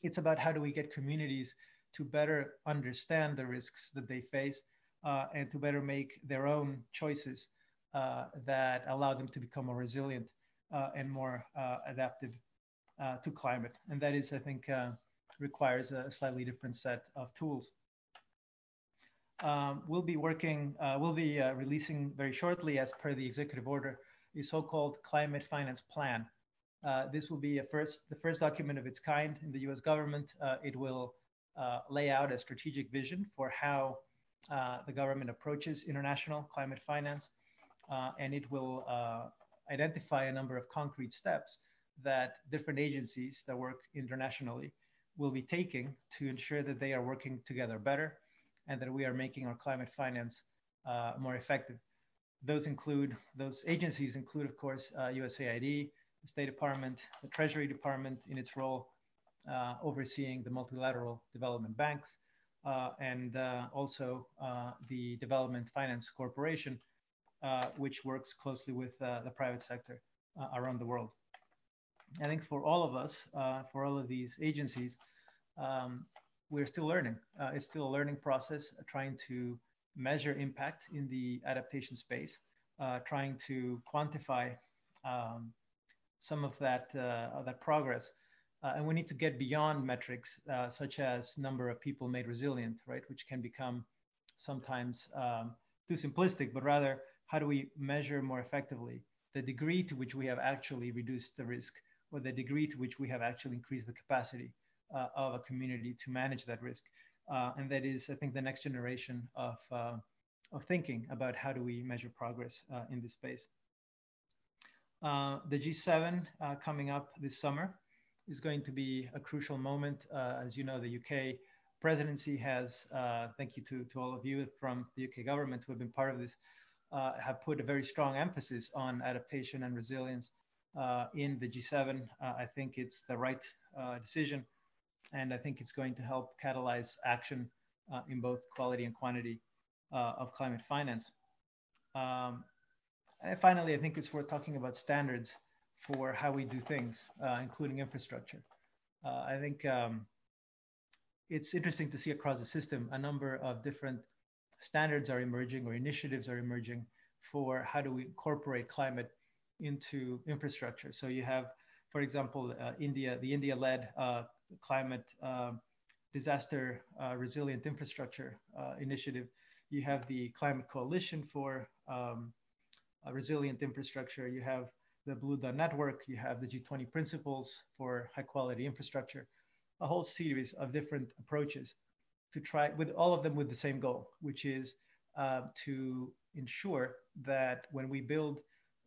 It's about how do we get communities to better understand the risks that they face uh, and to better make their own choices uh, that allow them to become more resilient uh, and more uh, adaptive to climate. And that is, I think, requires a slightly different set of tools. Um, we'll be working, uh, we'll be uh, releasing very shortly, as per the executive order, a so-called climate finance plan. Uh, this will be first, the first document of its kind in the U.S. government. Uh, it will uh, lay out a strategic vision for how uh, the government approaches international climate finance, and it will identify a number of concrete steps that different agencies that work internationally will be taking to ensure that they are working together better and that we are making our climate finance uh, more effective. Those include, those agencies include, of course, uh, USAID, the State Department, the Treasury Department in its role uh, overseeing the multilateral development banks, uh, and uh, also uh, the Development Finance Corporation, which works closely with the private sector around the world. I think for all of us, uh, for all of these agencies, um, we're still learning. Uh, it's still a learning process, uh, trying to measure impact in the adaptation space, uh, trying to quantify um, some of that uh, of that progress. And we need to get beyond metrics such as number of people made resilient, right, which can become sometimes um, too simplistic, but rather how do we measure more effectively the degree to which we have actually reduced the risk or the degree to which we have actually increased the capacity uh, of a community to manage that risk. Uh, and that is, I think, the next generation of, uh, of thinking about how do we measure progress uh, in this space. Uh, the G7 uh, coming up this summer is going to be a crucial moment. as you know, the UK presidency has, thank you to, to all of you from the UK government who have been part of this, have put a very strong emphasis on adaptation and resilience in the G7. Uh, I think it's the right uh, decision, and I think it's going to help catalyze action uh, in both quality and quantity uh, of climate finance. Um, and finally, I think it's worth talking about standards for how we do things, including infrastructure. I think um, it's interesting to see across the system a number of different standards are emerging or initiatives are emerging for how do we incorporate climate into infrastructure. So you have, for example, uh, India, the India-led uh, climate uh, disaster resilient infrastructure uh, initiative. You have the Climate Coalition for um, resilient infrastructure. You have the Blue Dot Network. You have the G20 Principles for High Quality Infrastructure. A whole series of different approaches to try with all of them with the same goal, which is uh, to ensure that when we build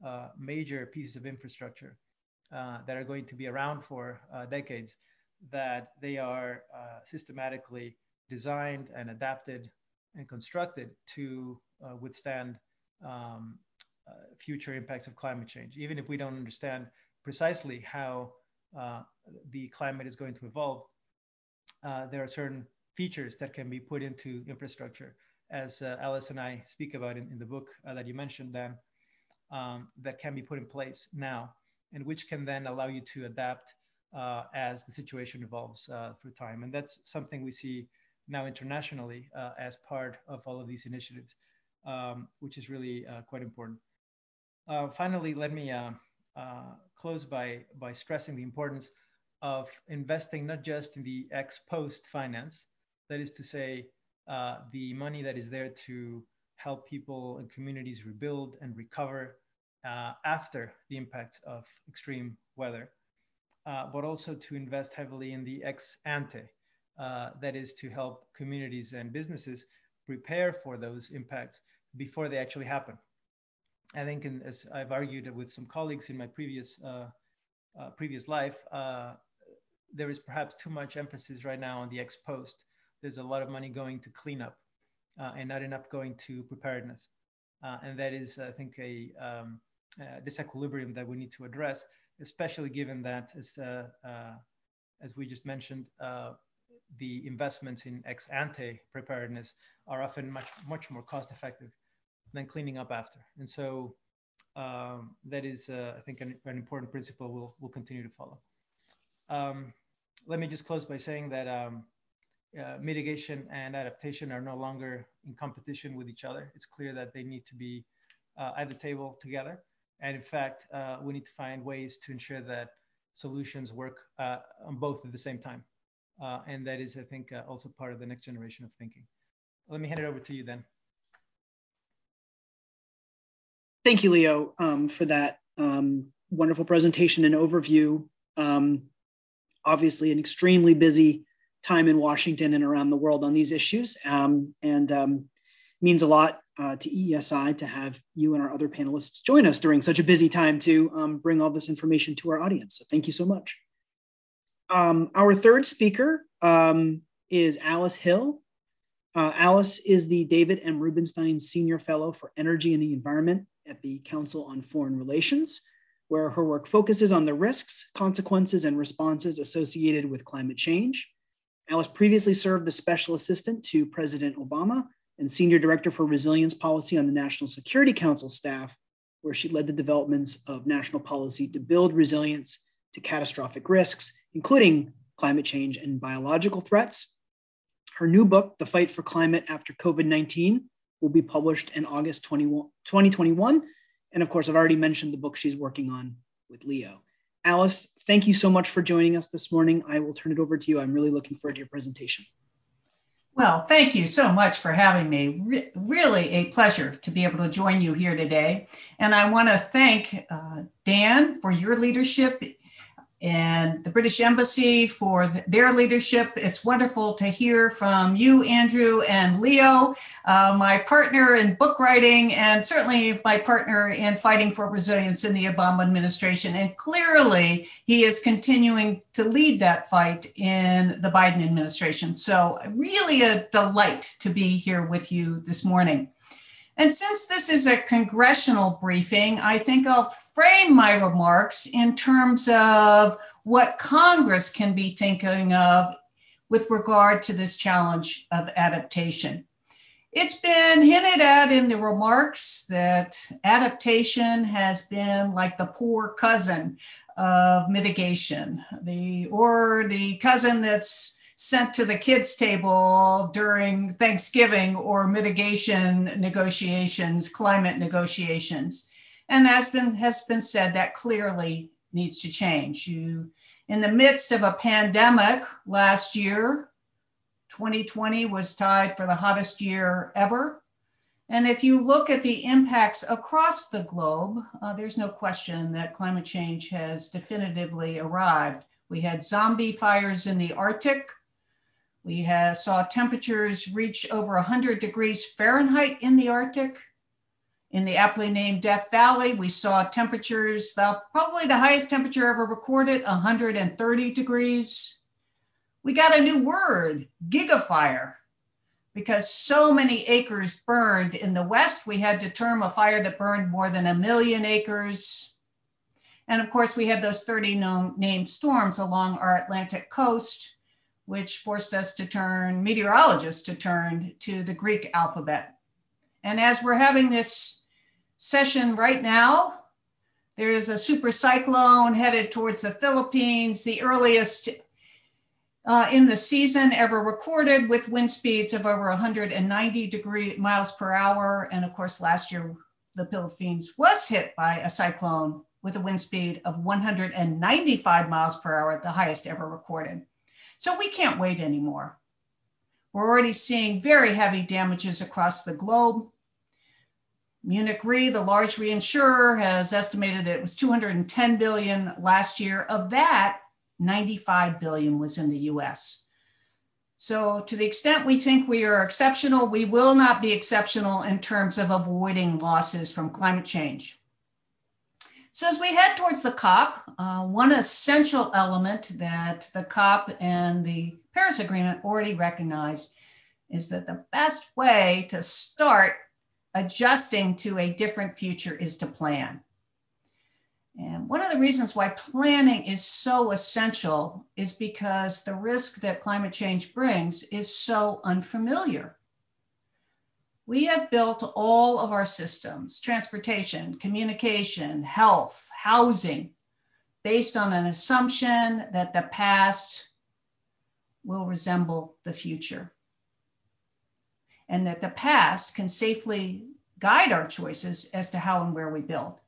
uh, major pieces of infrastructure uh, that are going to be around for uh, decades, that they are uh, systematically designed and adapted and constructed to uh, withstand um, future impacts of climate change, even if we don't understand precisely how the climate is going to evolve. there are certain features that can be put into infrastructure, as uh, Alice and I speak about in, in the book uh, that you mentioned, Dan, um, that can be put in place now, and which can then allow you to adapt uh, as the situation evolves uh, through time. And that's something we see now internationally uh, as part of all of these initiatives, um, which is really uh, quite important. finally, let me close by, by stressing the importance of investing not just in the ex post finance, that is to say, uh, the money that is there to help people and communities rebuild and recover uh, after the impacts of extreme weather, uh, but also to invest heavily in the ex ante, uh, that is to help communities and businesses prepare for those impacts before they actually happen. I think, in, as I've argued with some colleagues in my previous uh, uh, previous life, there is perhaps too much emphasis right now on the ex post there's a lot of money going to cleanup uh, and not enough going to preparedness. Uh, and that is, I think, a, um, a, disequilibrium that we need to address, especially given that, as, uh, uh as we just mentioned, uh, the investments in ex ante preparedness are often much, much more cost effective than cleaning up after. And so um, that is, uh, I think, an, an, important principle we'll, we'll continue to follow. Um, let me just close by saying that um, uh, mitigation and adaptation are no longer in competition with each other. It's clear that they need to be uh, at the table together. And in fact, uh, we need to find ways to ensure that solutions work uh, on both at the same time. Uh, and that is, I think, also part of the next generation of thinking. Let me hand it over to you then. Thank you, Leo, um, for that um, wonderful presentation and overview. Um, obviously, an extremely busy time in Washington and around the world on these issues. Um, and um, means a lot uh, to EESI to have you and our other panelists join us during such a busy time to um, bring all this information to our audience. So thank you so much. Um, our third speaker um, is Alice Hill. Uh, Alice is the David M. Rubenstein Senior Fellow for Energy and the Environment at the Council on Foreign Relations, where her work focuses on the risks, consequences, and responses associated with climate change. Alice previously served as special assistant to President Obama and senior director for resilience policy on the National Security Council staff, where she led the developments of national policy to build resilience to catastrophic risks, including climate change and biological threats. Her new book, The Fight for Climate After COVID 19, will be published in August 2021. And of course, I've already mentioned the book she's working on with Leo. Alice, thank you so much for joining us this morning. I will turn it over to you. I'm really looking forward to your presentation. Well, thank you so much for having me. Re- really a pleasure to be able to join you here today. And I want to thank uh, Dan for your leadership and the British Embassy for their leadership. It's wonderful to hear from you, Andrew, and Leo, uh, my partner in book writing, and certainly my partner in fighting for resilience in the Obama administration. And clearly, he is continuing to lead that fight in the Biden administration. So, really a delight to be here with you this morning. And since this is a congressional briefing, I think I'll frame my remarks in terms of what Congress can be thinking of with regard to this challenge of adaptation. It's been hinted at in the remarks that adaptation has been like the poor cousin of mitigation, the or the cousin that's sent to the kids' table during Thanksgiving or mitigation negotiations, climate negotiations. And as been has been said, that clearly needs to change. You in the midst of a pandemic last year, 2020 was tied for the hottest year ever. And if you look at the impacts across the globe, uh, there's no question that climate change has definitively arrived. We had zombie fires in the Arctic. We have, saw temperatures reach over 100 degrees Fahrenheit in the Arctic. In the aptly named Death Valley, we saw temperatures, the, probably the highest temperature ever recorded, 130 degrees. We got a new word, gigafire because so many acres burned. In the West, we had to term a fire that burned more than a million acres. And of course, we had those 30 known named storms along our Atlantic coast, which forced us to turn, meteorologists to turn to the Greek alphabet. And as we're having this session right now, there is a super cyclone headed towards the Philippines, the earliest uh, in the season ever recorded with wind speeds of over 190 degree miles per hour. And of course, last year, the Philippines was hit by a cyclone with a wind speed of 195 miles per hour, the highest ever recorded. So we can't wait anymore. We're already seeing very heavy damages across the globe. Munich Re, the large reinsurer, has estimated that it was 210 billion last year. Of that, 95 billion was in the US. So to the extent we think we are exceptional, we will not be exceptional in terms of avoiding losses from climate change. So as we head towards the COP, uh, one essential element that the COP and the Paris Agreement already recognized is that the best way to start adjusting to a different future is to plan. And one of the reasons why planning is so essential is because the risk that climate change brings is so unfamiliar. We have built all of our systems, transportation, communication, health, housing, based on an assumption that the past will resemble the future. And that the past can safely guide our choices as to how and where we build.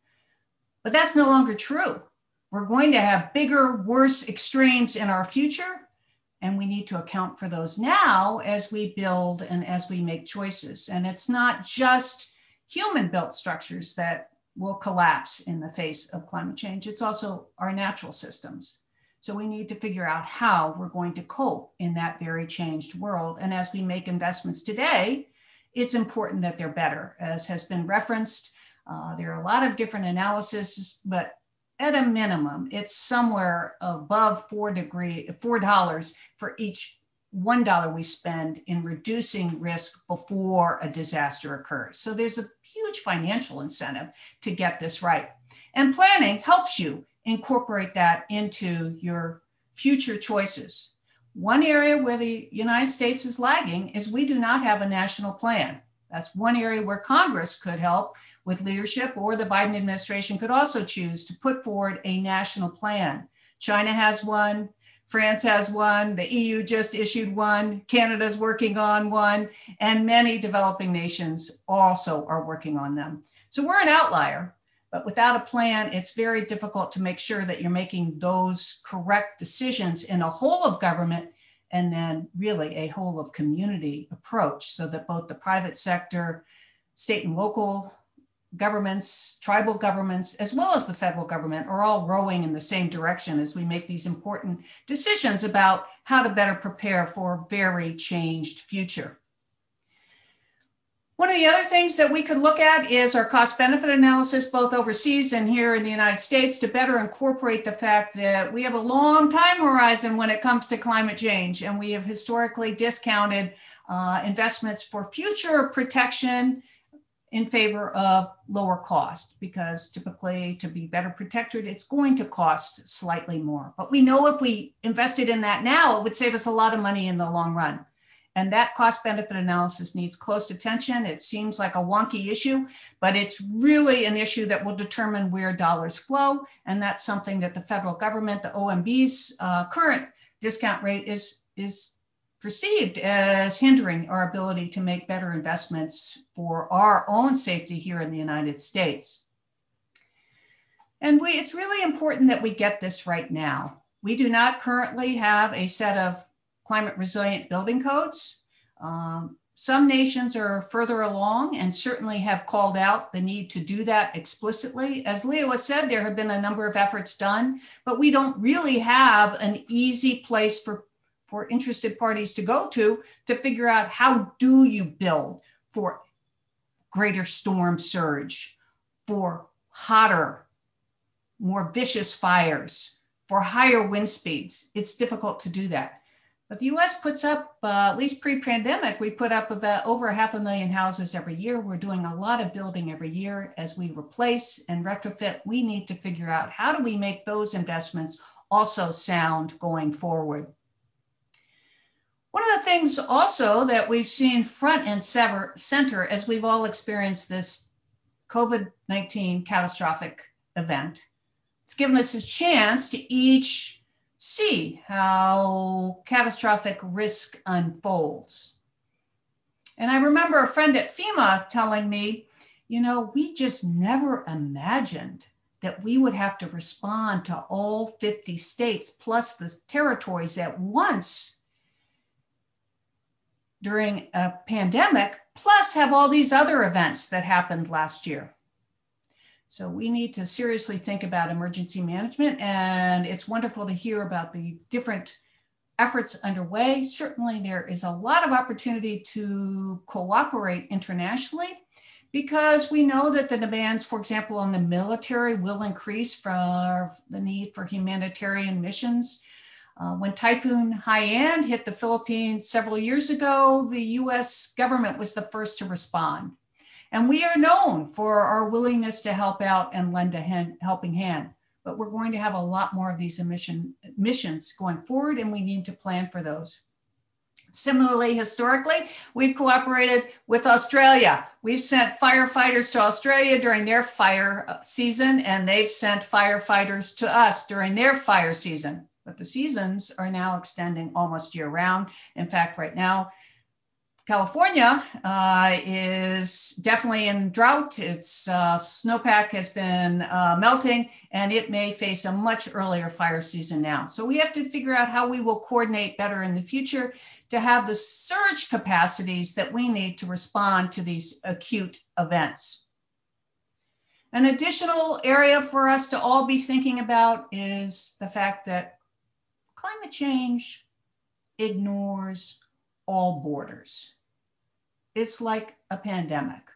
But that's no longer true. We're going to have bigger, worse extremes in our future, and we need to account for those now as we build and as we make choices. And it's not just human built structures that will collapse in the face of climate change, it's also our natural systems. So we need to figure out how we're going to cope in that very changed world. And as we make investments today, it's important that they're better. As has been referenced, uh, there are a lot of different analyses, but at a minimum, it's somewhere above four degree, four dollars for each one dollar we spend in reducing risk before a disaster occurs. So there's a huge financial incentive to get this right. And planning helps you incorporate that into your future choices. One area where the United States is lagging is we do not have a national plan. That's one area where Congress could help with leadership, or the Biden administration could also choose to put forward a national plan. China has one, France has one, the EU just issued one, Canada's working on one, and many developing nations also are working on them. So we're an outlier, but without a plan, it's very difficult to make sure that you're making those correct decisions in a whole of government and then really a whole of community approach so that both the private sector, state and local governments, tribal governments, as well as the federal government are all rowing in the same direction as we make these important decisions about how to better prepare for a very changed future. One of the other things that we could look at is our cost benefit analysis, both overseas and here in the United States, to better incorporate the fact that we have a long time horizon when it comes to climate change, and we have historically discounted uh, investments for future protection in favor of lower cost because typically to be better protected it's going to cost slightly more. But we know if we invested in that now it would save us a lot of money in the long run and that cost benefit analysis needs close attention. It seems like a wonky issue, but it's really an issue that will determine where dollars flow. And that's something that the federal government, the OMB's uh, current discount rate is, is perceived as hindering our ability to make better investments for our own safety here in the United States. And we, it's really important that we get this right now. We do not currently have a set of climate resilient building codes. Um, some nations are further along and certainly have called out the need to do that explicitly. As Leo has said, there have been a number of efforts done, but we don't really have an easy place for, for interested parties to go to to figure out how do you build for greater storm surge, for hotter, more vicious fires, for higher wind speeds. It's difficult to do that. But the US puts up, uh, at least pre pandemic, we put up about over half a million houses every year. We're doing a lot of building every year. As we replace and retrofit, we need to figure out how do we make those investments also sound going forward. One of the things also that we've seen front and center as we've all experienced this COVID 19 catastrophic event, it's given us a chance to each see how catastrophic risk unfolds. And I remember a friend at FEMA telling me, you know, we just never imagined that we would have to respond to all 50 states plus the territories at once during a pandemic, plus have all these other events that happened last year. So we need to seriously think about emergency management, and it's wonderful to hear about the different efforts underway. Certainly, there is a lot of opportunity to cooperate internationally because we know that the demands, for example, on the military will increase for the need for humanitarian missions. Uh, when Typhoon Haiyan hit the Philippines several years ago, the US government was the first to respond. And we are known for our willingness to help out and lend a hand, helping hand. But we're going to have a lot more of these emission, missions going forward, and we need to plan for those. Similarly, historically, we've cooperated with Australia. We've sent firefighters to Australia during their fire uh, season, and they've sent firefighters to us during their fire season. But the seasons are now extending almost year round. In fact, right now, California uh, is definitely in drought. Its uh, snowpack has been uh, melting and it may face a much earlier fire season now. So we have to figure out how we will coordinate better in the future to have the surge capacities that we need to respond to these acute events. An additional area for us to all be thinking about is the fact that climate change ignores all borders. It's like a pandemic.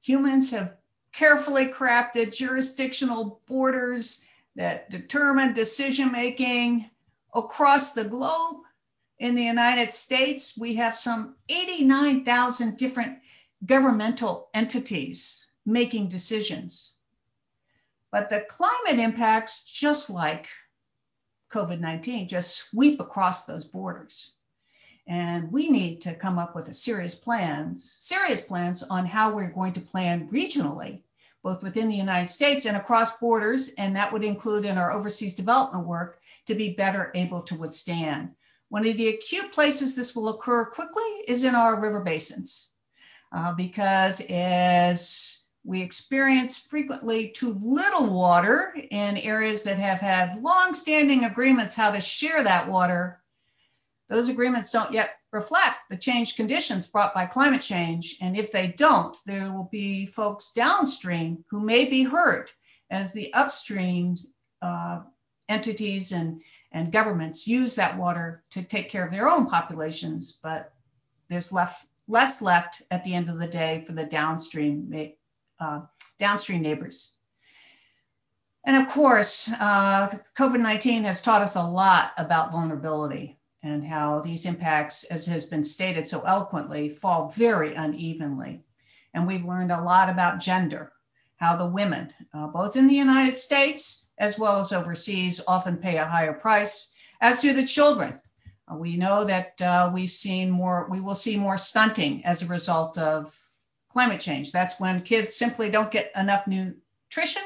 Humans have carefully crafted jurisdictional borders that determine decision making across the globe. In the United States, we have some 89,000 different governmental entities making decisions. But the climate impacts, just like COVID 19, just sweep across those borders. And we need to come up with a serious plans, serious plans on how we're going to plan regionally, both within the United States and across borders. And that would include in our overseas development work to be better able to withstand. One of the acute places this will occur quickly is in our river basins, uh, because as we experience frequently too little water in areas that have had long-standing agreements how to share that water those agreements don't yet reflect the changed conditions brought by climate change. And if they don't, there will be folks downstream who may be hurt as the upstream uh, entities and, and governments use that water to take care of their own populations, but there's left, less left at the end of the day for the downstream, uh, downstream neighbors. And of course, uh, COVID 19 has taught us a lot about vulnerability and how these impacts, as has been stated so eloquently, fall very unevenly. And we've learned a lot about gender, how the women, uh, both in the United States as well as overseas, often pay a higher price, as do the children. Uh, we know that uh, we've seen more, we will see more stunting as a result of climate change. That's when kids simply don't get enough nutrition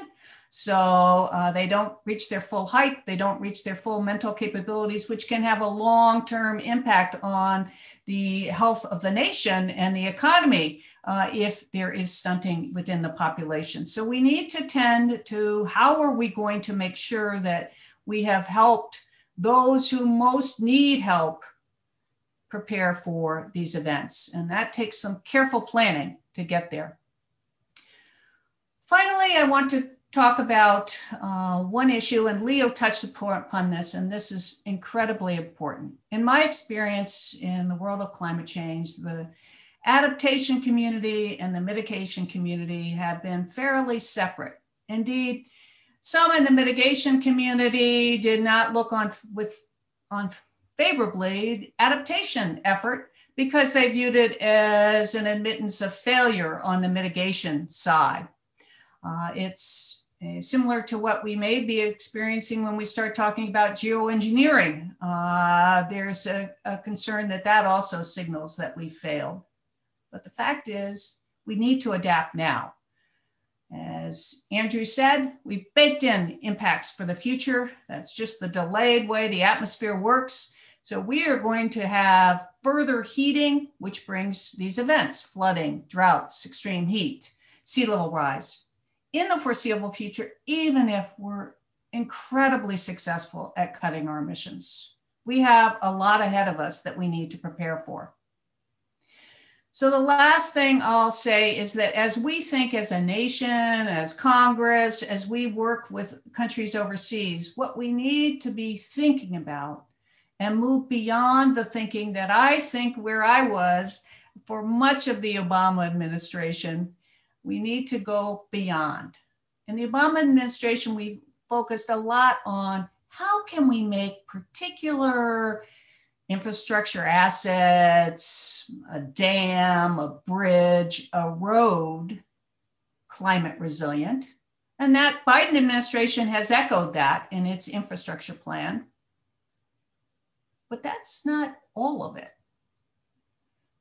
So uh, they don't reach their full height, they don't reach their full mental capabilities, which can have a long term impact on the health of the nation and the economy uh, if there is stunting within the population. So we need to tend to how are we going to make sure that we have helped those who most need help prepare for these events. And that takes some careful planning to get there. Finally, I want to talk about uh, one issue, and Leo touched upon this, and this is incredibly important. In my experience in the world of climate change, the adaptation community and the mitigation community have been fairly separate. Indeed, some in the mitigation community did not look on with on favorably adaptation effort because they viewed it as an admittance of failure on the mitigation side. Uh, it's uh, similar to what we may be experiencing when we start talking about geoengineering. Uh, there's a, a concern that that also signals that we failed. But the fact is, we need to adapt now. As Andrew said, we've baked in impacts for the future. That's just the delayed way the atmosphere works. So we are going to have further heating, which brings these events, flooding, droughts, extreme heat, sea level rise in the foreseeable future, even if we're incredibly successful at cutting our emissions. We have a lot ahead of us that we need to prepare for. So the last thing I'll say is that as we think as a nation, as Congress, as we work with countries overseas, what we need to be thinking about and move beyond the thinking that I think where I was for much of the Obama administration, we need to go beyond. In the Obama administration, we focused a lot on how can we make particular infrastructure assets, a dam, a bridge, a road, climate resilient. And that Biden administration has echoed that in its infrastructure plan. But that's not all of it.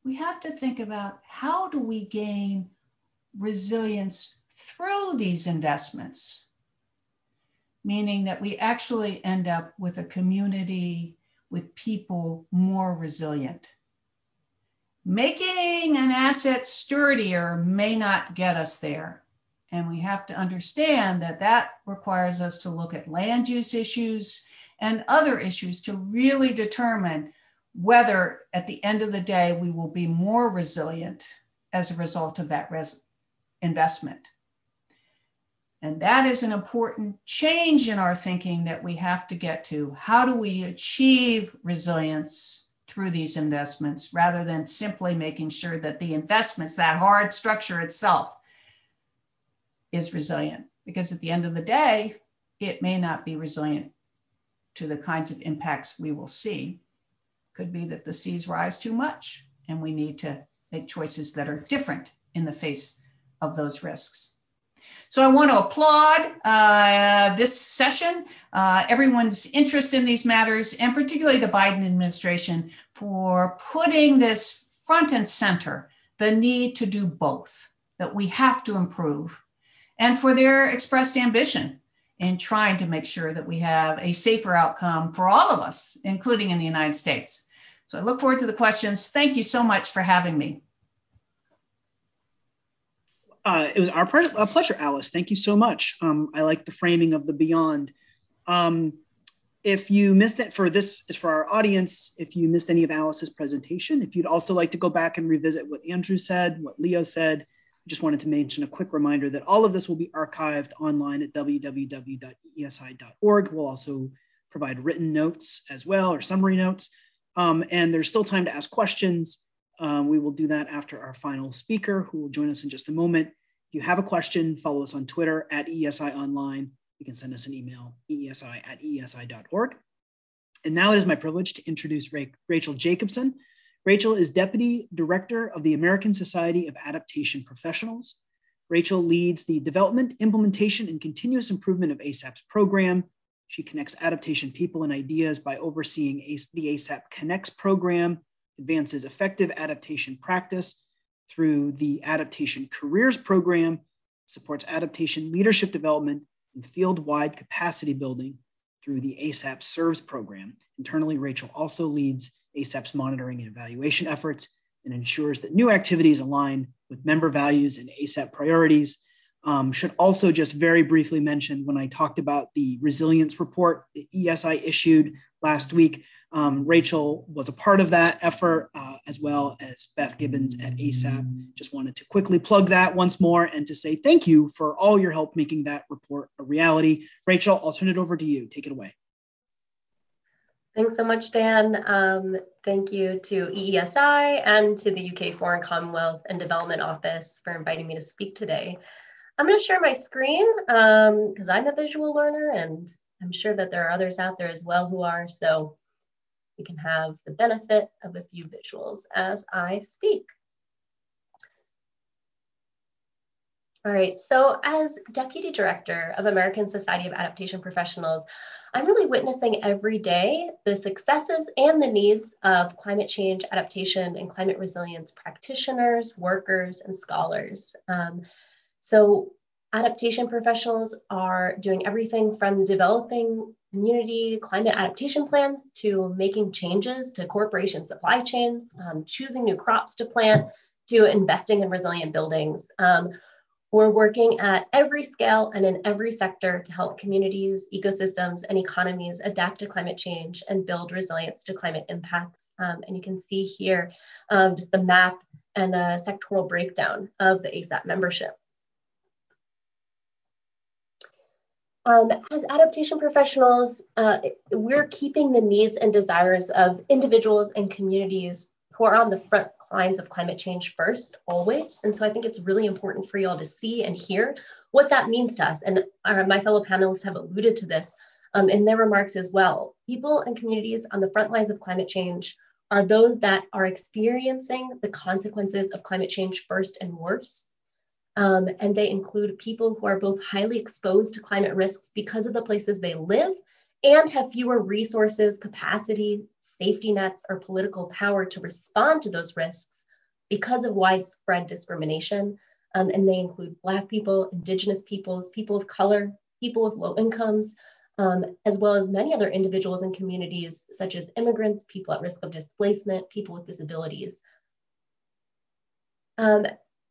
We have to think about how do we gain resilience through these investments, meaning that we actually end up with a community with people more resilient. Making an asset sturdier may not get us there. And we have to understand that that requires us to look at land use issues and other issues to really determine whether at the end of the day we will be more resilient as a result of that res- investment. And that is an important change in our thinking that we have to get to. How do we achieve resilience through these investments rather than simply making sure that the investments, that hard structure itself, is resilient? Because at the end of the day, it may not be resilient to the kinds of impacts we will see. Could be that the seas rise too much and we need to make choices that are different in the face of those risks. So I want to applaud uh, this session, uh, everyone's interest in these matters, and particularly the Biden administration for putting this front and center, the need to do both, that we have to improve, and for their expressed ambition in trying to make sure that we have a safer outcome for all of us, including in the United States. So I look forward to the questions. Thank you so much for having me. Uh, it was our pleasure, Alice. Thank you so much. Um, I like the framing of the beyond. Um, if you missed it for this is for our audience, if you missed any of Alice's presentation, if you'd also like to go back and revisit what Andrew said, what Leo said, I just wanted to mention a quick reminder that all of this will be archived online at www.eesi.org We'll also provide written notes as well or summary notes. Um, and there's still time to ask questions. Um, we will do that after our final speaker, who will join us in just a moment. If you have a question, follow us on Twitter at EESI Online. You can send us an email, eesi at eesi.org. And now it is my privilege to introduce Rachel Jacobson. Rachel is Deputy Director of the American Society of Adaptation Professionals. Rachel leads the development, implementation, and continuous improvement of ASAP's program. She connects adaptation people and ideas by overseeing the ASAP Connects program advances effective adaptation practice through the Adaptation Careers Program, supports adaptation leadership development, and field-wide capacity building through the ASAP SERVES program. Internally, Rachel also leads ASAP's monitoring and evaluation efforts and ensures that new activities align with member values and ASAP priorities. Um, should also just very briefly mention when I talked about the resilience report the EESI issued last week, um, Rachel was a part of that effort, uh, as well as Beth Gibbons at ASAP. Just wanted to quickly plug that once more and to say thank you for all your help making that report a reality. Rachel, I'll turn it over to you. Take it away. Thanks so much, Dan. Um, thank you to EESI and to the UK Foreign Commonwealth and Development Office for inviting me to speak today. I'm going to share my screen because um, I'm a visual learner and I'm sure that there are others out there as well who are. So we can have the benefit of a few visuals as I speak. All right, so as Deputy Director of American Society of Adaptation Professionals, I'm really witnessing every day the successes and the needs of climate change adaptation and climate resilience practitioners, workers, and scholars. Um, so adaptation professionals are doing everything from developing community climate adaptation plans to making changes to corporation supply chains, um, choosing new crops to plant, to investing in resilient buildings. Um, we're working at every scale and in every sector to help communities, ecosystems, and economies adapt to climate change and build resilience to climate impacts. Um, and you can see here um, just the map and a sectoral breakdown of the ASAP membership. Um, as adaptation professionals, uh, we're keeping the needs and desires of individuals and communities who are on the front lines of climate change first, always. And so I think it's really important for you all to see and hear what that means to us. And our, uh, my fellow panelists have alluded to this um, in their remarks as well. People and communities on the front lines of climate change are those that are experiencing the consequences of climate change first and worse. Um, and they include people who are both highly exposed to climate risks because of the places they live and have fewer resources, capacity, safety nets, or political power to respond to those risks because of widespread discrimination. Um, and they include Black people, Indigenous peoples, people of color, people with low incomes, um, as well as many other individuals and communities, such as immigrants, people at risk of displacement, people with disabilities. Um,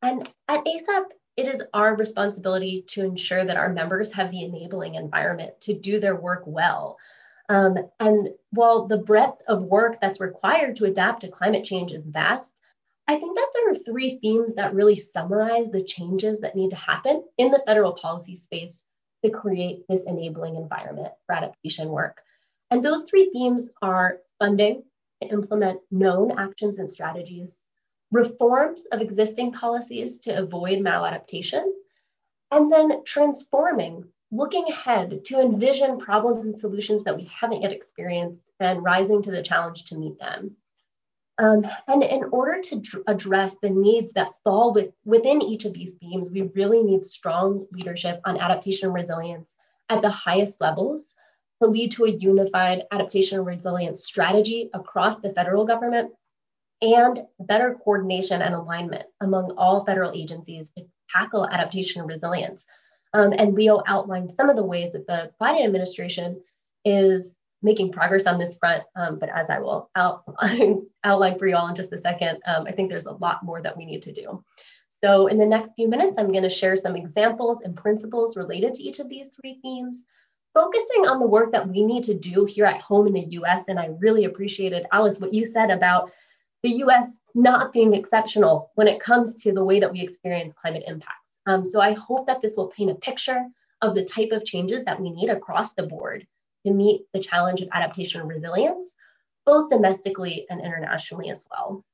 and at ASAP, it is our responsibility to ensure that our members have the enabling environment to do their work well. Um, and while the breadth of work that's required to adapt to climate change is vast, I think that there are three themes that really summarize the changes that need to happen in the federal policy space to create this enabling environment for adaptation work. And those three themes are funding to implement known actions and strategies, reforms of existing policies to avoid maladaptation, and then transforming looking ahead to envision problems and solutions that we haven't yet experienced and rising to the challenge to meet them. Um, and in order to dr- address the needs that fall with, within each of these themes, we really need strong leadership on adaptation and resilience at the highest levels to lead to a unified adaptation and resilience strategy across the federal government and better coordination and alignment among all federal agencies to tackle adaptation and resilience um, and Leo outlined some of the ways that the Biden administration is making progress on this front. Um, but as I will out, outline for you all in just a second, um, I think there's a lot more that we need to do. So in the next few minutes, I'm going to share some examples and principles related to each of these three themes, focusing on the work that we need to do here at home in the US. And I really appreciated, Alice, what you said about the US not being exceptional when it comes to the way that we experience climate impacts. Um, so I hope that this will paint a picture of the type of changes that we need across the board to meet the challenge of adaptation and resilience, both domestically and internationally as well.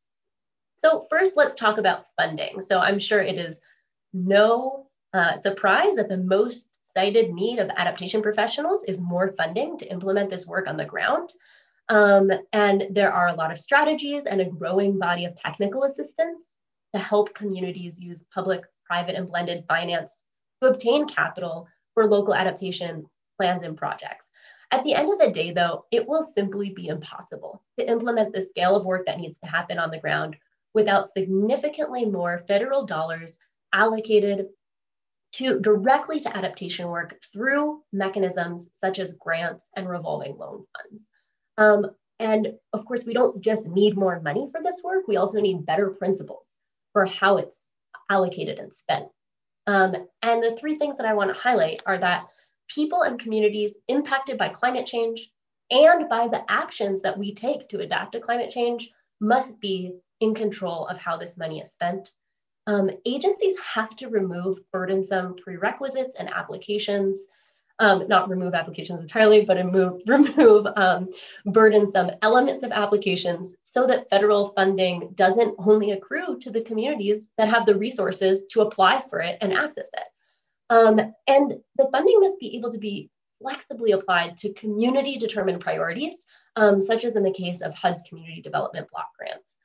So first, let's talk about funding. So I'm sure it is no uh, surprise that the most cited need of adaptation professionals is more funding to implement this work on the ground. Um, and there are a lot of strategies and a growing body of technical assistance to help communities use public private and blended finance to obtain capital for local adaptation plans and projects. At the end of the day, though, it will simply be impossible to implement the scale of work that needs to happen on the ground without significantly more federal dollars allocated to directly to adaptation work through mechanisms such as grants and revolving loan funds. Um, and of course, we don't just need more money for this work, we also need better principles for how it's allocated and spent. Um, and the three things that I want to highlight are that people and communities impacted by climate change and by the actions that we take to adapt to climate change must be in control of how this money is spent. Um, agencies have to remove burdensome prerequisites and applications, um, not remove applications entirely, but remove, remove um, burdensome elements of applications so that federal funding doesn't only accrue to the communities that have the resources to apply for it and access it. Um, and the funding must be able to be flexibly applied to community determined priorities, um, such as in the case of HUD's community development block grants.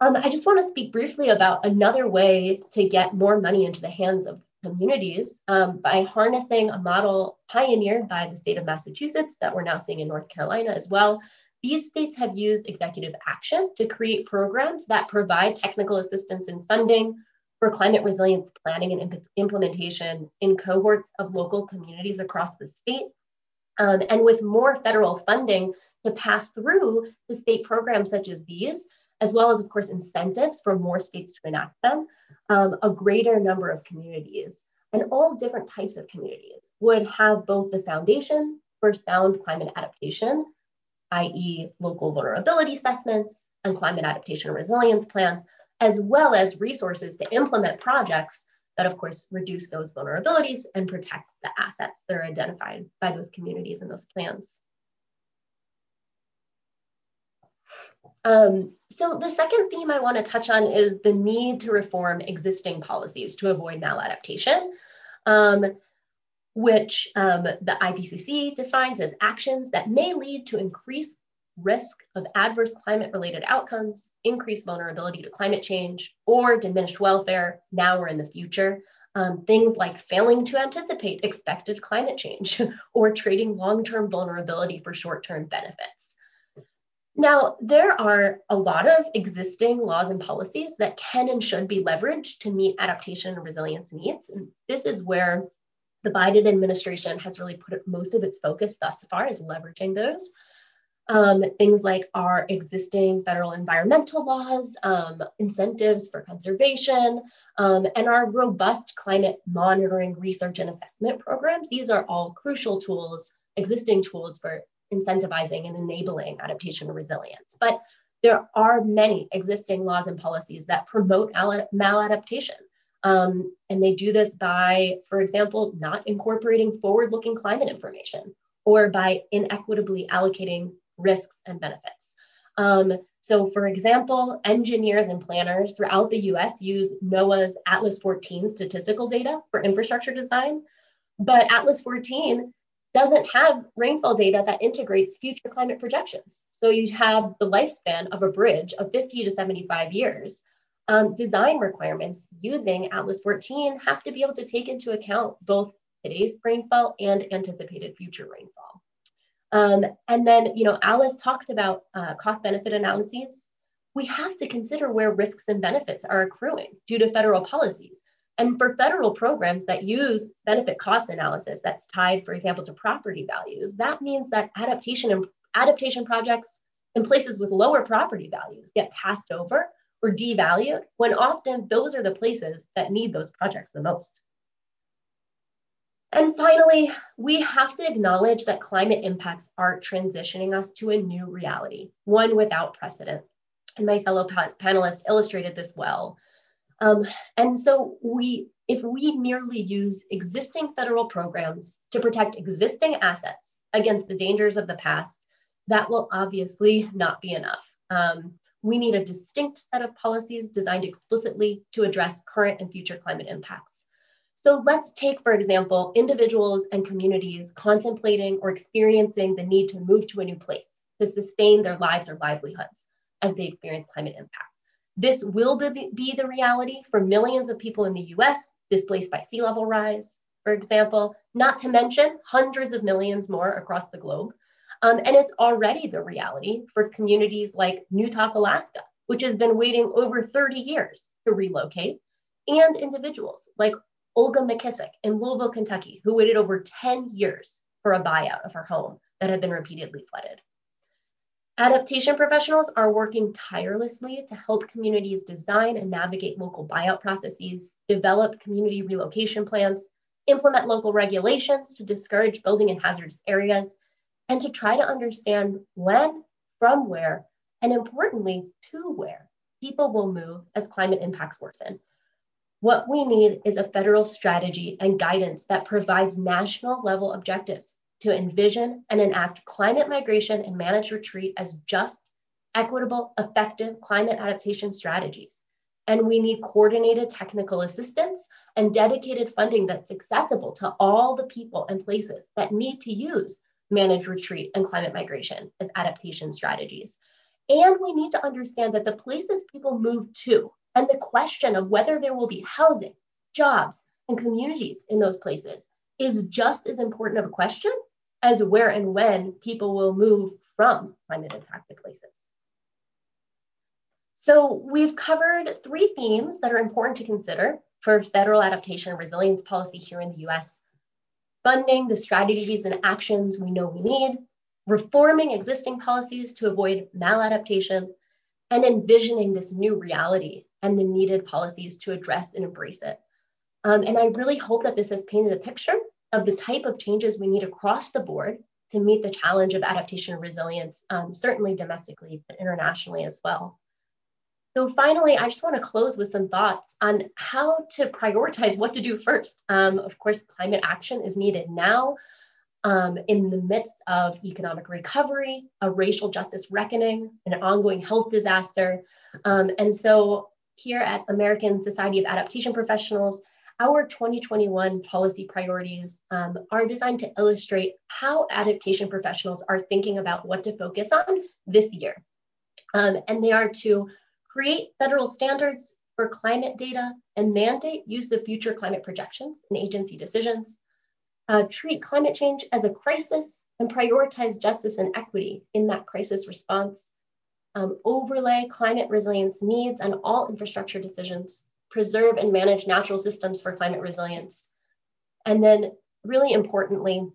Um, I just want to speak briefly about another way to get more money into the hands of communities um, by harnessing a model pioneered by the state of Massachusetts that we're now seeing in North Carolina as well. These states have used executive action to create programs that provide technical assistance and funding for climate resilience planning and imp- implementation in cohorts of local communities across the state. Um, and with more federal funding to pass through the state programs such as these, as well as, of course, incentives for more states to enact them, um, a greater number of communities and all different types of communities would have both the foundation for sound climate adaptation, i.e., local vulnerability assessments and climate adaptation resilience plans, as well as resources to implement projects that, of course, reduce those vulnerabilities and protect the assets that are identified by those communities and those plans. Um, so the second theme I want to touch on is the need to reform existing policies to avoid maladaptation, um, which um, the IPCC defines as actions that may lead to increased risk of adverse climate related outcomes, increased vulnerability to climate change, or diminished welfare now or in the future. Um, things like failing to anticipate expected climate change or trading long term vulnerability for short term benefits. Now, there are a lot of existing laws and policies that can and should be leveraged to meet adaptation and resilience needs. And this is where the Biden administration has really put most of its focus thus far is leveraging those. Um, things like our existing federal environmental laws, um, incentives for conservation, um, and our robust climate monitoring, research, and assessment programs. These are all crucial tools, existing tools for incentivizing and enabling adaptation and resilience. But there are many existing laws and policies that promote maladaptation. Um, and they do this by, for example, not incorporating forward looking climate information or by inequitably allocating risks and benefits. Um, so, for example, engineers and planners throughout the US use NOAA's Atlas 14 statistical data for infrastructure design. But Atlas 14 doesn't have rainfall data that integrates future climate projections. So you have the lifespan of a bridge of 50 to 75 years. Um, design requirements using Atlas 14 have to be able to take into account both today's rainfall and anticipated future rainfall. Um, and then, you know, Alice talked about uh, cost benefit analyses. We have to consider where risks and benefits are accruing due to federal policies. And for federal programs that use benefit cost analysis that's tied, for example, to property values, that means that adaptation and adaptation projects in places with lower property values get passed over or devalued when often those are the places that need those projects the most. And finally, we have to acknowledge that climate impacts are transitioning us to a new reality, one without precedent. And my fellow pa- panelists illustrated this well um, and so we, if we merely use existing federal programs to protect existing assets against the dangers of the past, that will obviously not be enough. Um, we need a distinct set of policies designed explicitly to address current and future climate impacts. So let's take, for example, individuals and communities contemplating or experiencing the need to move to a new place to sustain their lives or livelihoods as they experience climate impacts. This will be the reality for millions of people in the US displaced by sea level rise, for example, not to mention hundreds of millions more across the globe. Um, and it's already the reality for communities like Newtok, Alaska, which has been waiting over 30 years to relocate, and individuals like Olga McKissick in Louisville, Kentucky, who waited over 10 years for a buyout of her home that had been repeatedly flooded. Adaptation professionals are working tirelessly to help communities design and navigate local buyout processes, develop community relocation plans, implement local regulations to discourage building in hazardous areas, and to try to understand when, from where, and importantly, to where people will move as climate impacts worsen. What we need is a federal strategy and guidance that provides national level objectives to envision and enact climate migration and managed retreat as just, equitable, effective climate adaptation strategies. And we need coordinated technical assistance and dedicated funding that's accessible to all the people and places that need to use managed retreat and climate migration as adaptation strategies. And we need to understand that the places people move to and the question of whether there will be housing, jobs, and communities in those places is just as important of a question as where and when people will move from climate impacted places. So we've covered three themes that are important to consider for federal adaptation and resilience policy here in the US. Funding the strategies and actions we know we need, reforming existing policies to avoid maladaptation, and envisioning this new reality and the needed policies to address and embrace it. Um, and I really hope that this has painted a picture of the type of changes we need across the board to meet the challenge of adaptation and resilience, um, certainly domestically, but internationally as well. So finally, I just want to close with some thoughts on how to prioritize what to do first. Um, of course, climate action is needed now um, in the midst of economic recovery, a racial justice reckoning, an ongoing health disaster. Um, and so here at American Society of Adaptation Professionals, our 2021 policy priorities um, are designed to illustrate how adaptation professionals are thinking about what to focus on this year. Um, and they are to create federal standards for climate data and mandate use of future climate projections in agency decisions, uh, treat climate change as a crisis and prioritize justice and equity in that crisis response, um, overlay climate resilience needs on all infrastructure decisions, preserve and manage natural systems for climate resilience. And then really importantly,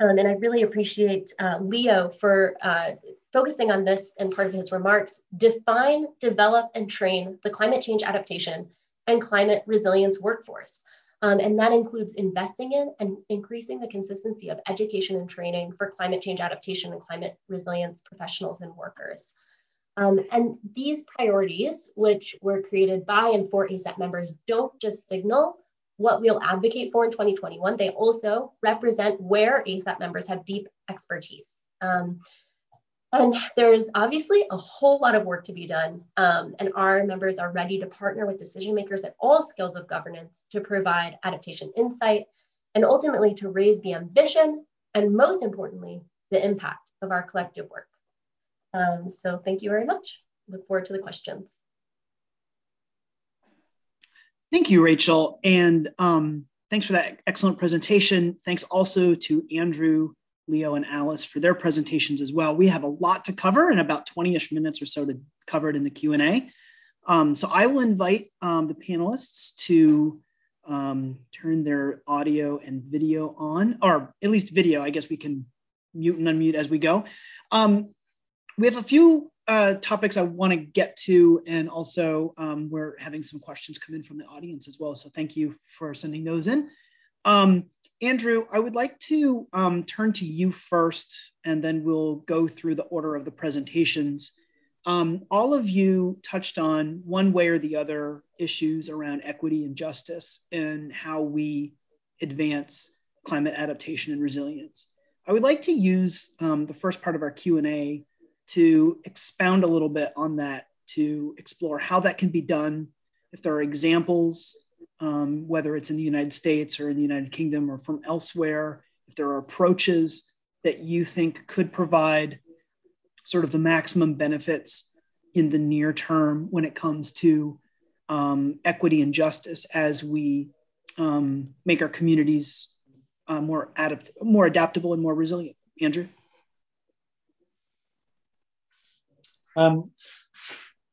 um, and I really appreciate uh, Leo for uh, focusing on this in part of his remarks, define, develop, and train the climate change adaptation and climate resilience workforce. Um, and that includes investing in and increasing the consistency of education and training for climate change adaptation and climate resilience professionals and workers. Um, and these priorities, which were created by and for ASAP members, don't just signal what we'll advocate for in 2021, they also represent where ASAP members have deep expertise. Um, and there's obviously a whole lot of work to be done, um, and our members are ready to partner with decision makers at all skills of governance to provide adaptation insight and ultimately to raise the ambition and most importantly, the impact of our collective work. Um, so thank you very much. Look forward to the questions. Thank you, Rachel. And um, thanks for that excellent presentation. Thanks also to Andrew, Leo, and Alice for their presentations as well. We have a lot to cover in about 20-ish minutes or so to cover it in the Q&A. Um, so I will invite um, the panelists to um, turn their audio and video on, or at least video. I guess we can mute and unmute as we go. Um, we have a few uh, topics I want to get to, and also um, we're having some questions come in from the audience as well. So thank you for sending those in. Um, Andrew, I would like to um, turn to you first, and then we'll go through the order of the presentations. Um, all of you touched on one way or the other issues around equity and justice and how we advance climate adaptation and resilience. I would like to use um, the first part of our Q&A to expound a little bit on that to explore how that can be done, if there are examples, um, whether it's in the United States or in the United Kingdom or from elsewhere, if there are approaches that you think could provide sort of the maximum benefits in the near term when it comes to um, equity and justice as we um, make our communities uh, more, adapt- more adaptable and more resilient. Andrew? Um,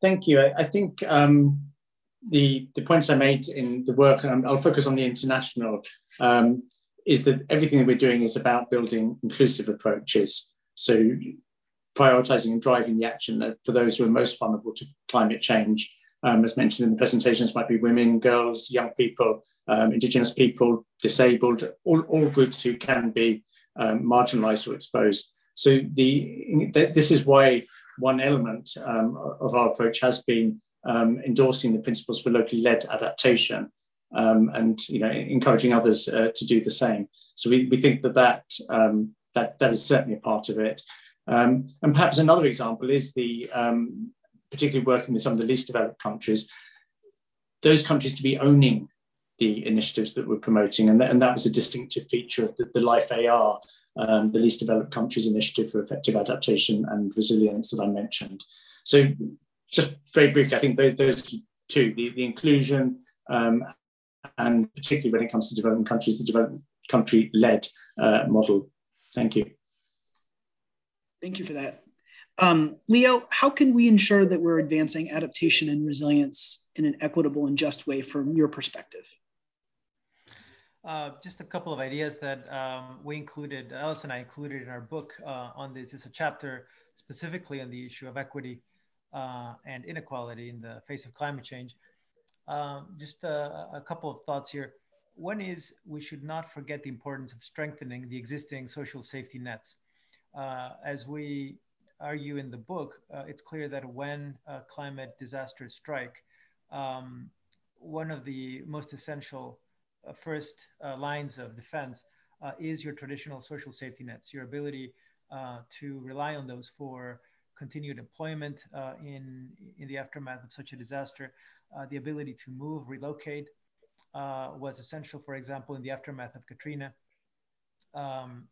thank you. I, I think um, the, the points I made in the work, and I'll focus on the international, um, is that everything that we're doing is about building inclusive approaches. So prioritizing and driving the action for those who are most vulnerable to climate change. Um, as mentioned in the presentations, might be women, girls, young people, um, indigenous people, disabled, all, all groups who can be um, marginalized or exposed. So the, this is why one element um, of our approach has been um, endorsing the principles for locally led adaptation um, and you know encouraging others uh, to do the same. So we, we think that that, um, that that is certainly a part of it. Um, and perhaps another example is the particularly working with some of the least developed countries, those countries to be owning the initiatives that we're promoting, and, th- and that was a distinctive feature of the, the Life AR, um, the least developed countries initiative for effective adaptation and resilience that I mentioned. So just very briefly, I think those, those two, the, the inclusion um, and particularly when it comes to developing countries, the development country-led uh, model. Thank you. Thank you for that. Um, Leo, how can we ensure that we're advancing adaptation and resilience in an equitable and just way from your perspective? Uh, just a couple of ideas that um, we included, Alice and I included in our book uh, on this. It's a chapter specifically on the issue of equity uh, and inequality in the face of climate change. Um, just a, a, couple of thoughts here. One is we should not forget the importance of strengthening the existing social safety nets. Uh, as we argue in the book, uh, it's clear that when climate disasters strike, um, one of the most essential uh, first uh, lines of defense uh, is your traditional social safety nets, your ability to rely on those for continued employment uh, in, in the aftermath of such a disaster. Uh, the ability to move, relocate uh, was essential, for example, in the aftermath of Katrina, um,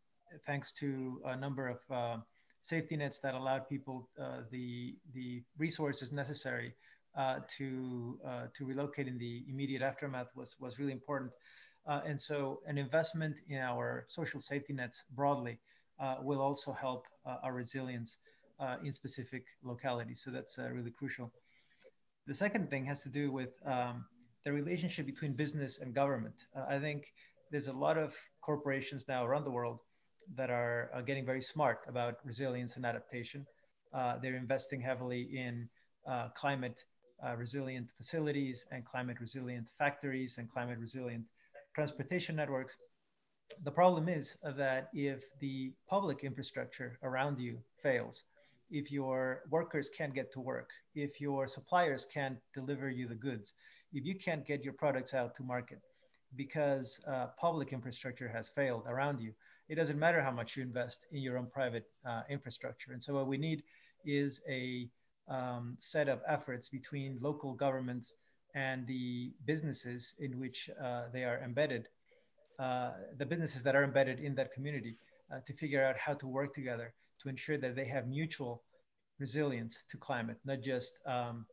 thanks to a number of uh, safety nets that allowed people uh, the, the resources necessary uh, to, to relocate in the immediate aftermath was, was really important. and so an investment in our social safety nets broadly will also help our resilience uh, in specific localities. So that's uh, really crucial. The second thing has to do with um, the relationship between business and government. Uh, I think there's a lot of corporations now around the world that are uh, getting very smart about resilience and adaptation. Uh, they're investing heavily in uh, climate resilient facilities and climate resilient factories and climate resilient transportation networks. The problem is that if the public infrastructure around you fails, if your workers can't get to work, if your suppliers can't deliver you the goods, if you can't get your products out to market because uh, public infrastructure has failed around you, it doesn't matter how much you invest in your own private uh, infrastructure. And so what we need is a um, set of efforts between local governments and the businesses in which uh, they are embedded, uh, the businesses that are embedded in that community uh, to figure out how to work together to ensure that they have mutual resilience to climate, not just um,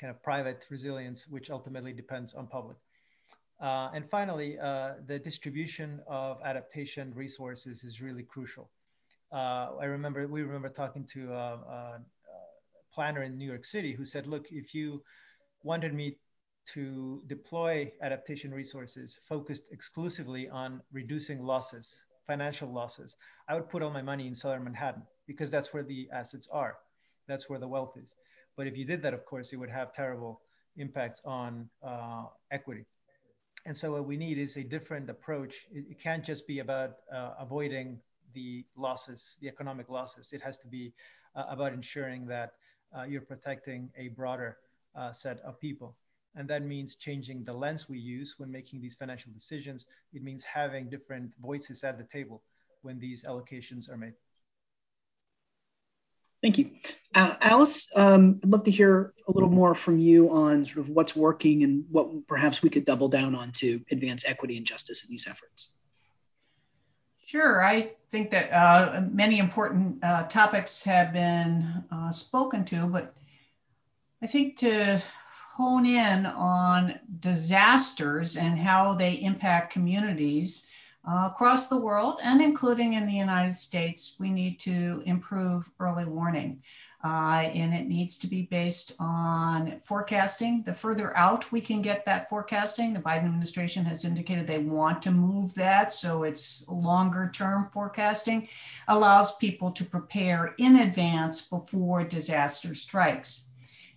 kind of private resilience, which ultimately depends on public. Uh, and finally, uh, the distribution of adaptation resources is really crucial. Uh, I remember we remember talking to planner in New York City who said, "Look, if you wanted me to deploy adaptation resources focused exclusively on reducing losses financial losses, I would put all my money in Southern Manhattan because that's where the assets are. That's where the wealth is. But if you did that, of course, it would have terrible impacts on uh, equity. And so what we need is a different approach. It, it can't just be about uh, avoiding the losses, the economic losses. It has to be uh, about ensuring that uh, you're protecting a broader uh, set of people. And that means changing the lens we use when making these financial decisions. It means having different voices at the table when these allocations are made. Thank you. Uh, Alice, um, I'd love to hear a little more from you on sort of what's working and what perhaps we could double down on to advance equity and justice in these efforts. Sure. I think that uh, many important uh, topics have been uh, spoken to, but I think to hone in on disasters and how they impact communities, Uh, across the world and including in the United States, we need to improve early warning. Uh, and it needs to be based on forecasting. The further out we can get that forecasting, the Biden administration has indicated they want to move that, so it's longer term forecasting, allows people to prepare in advance before disaster strikes.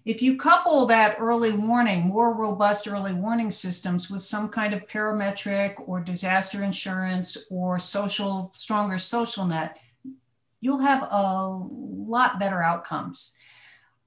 If you couple that early warning, more robust early warning systems with some kind of parametric or disaster insurance or social, stronger social net, you'll have a lot better outcomes.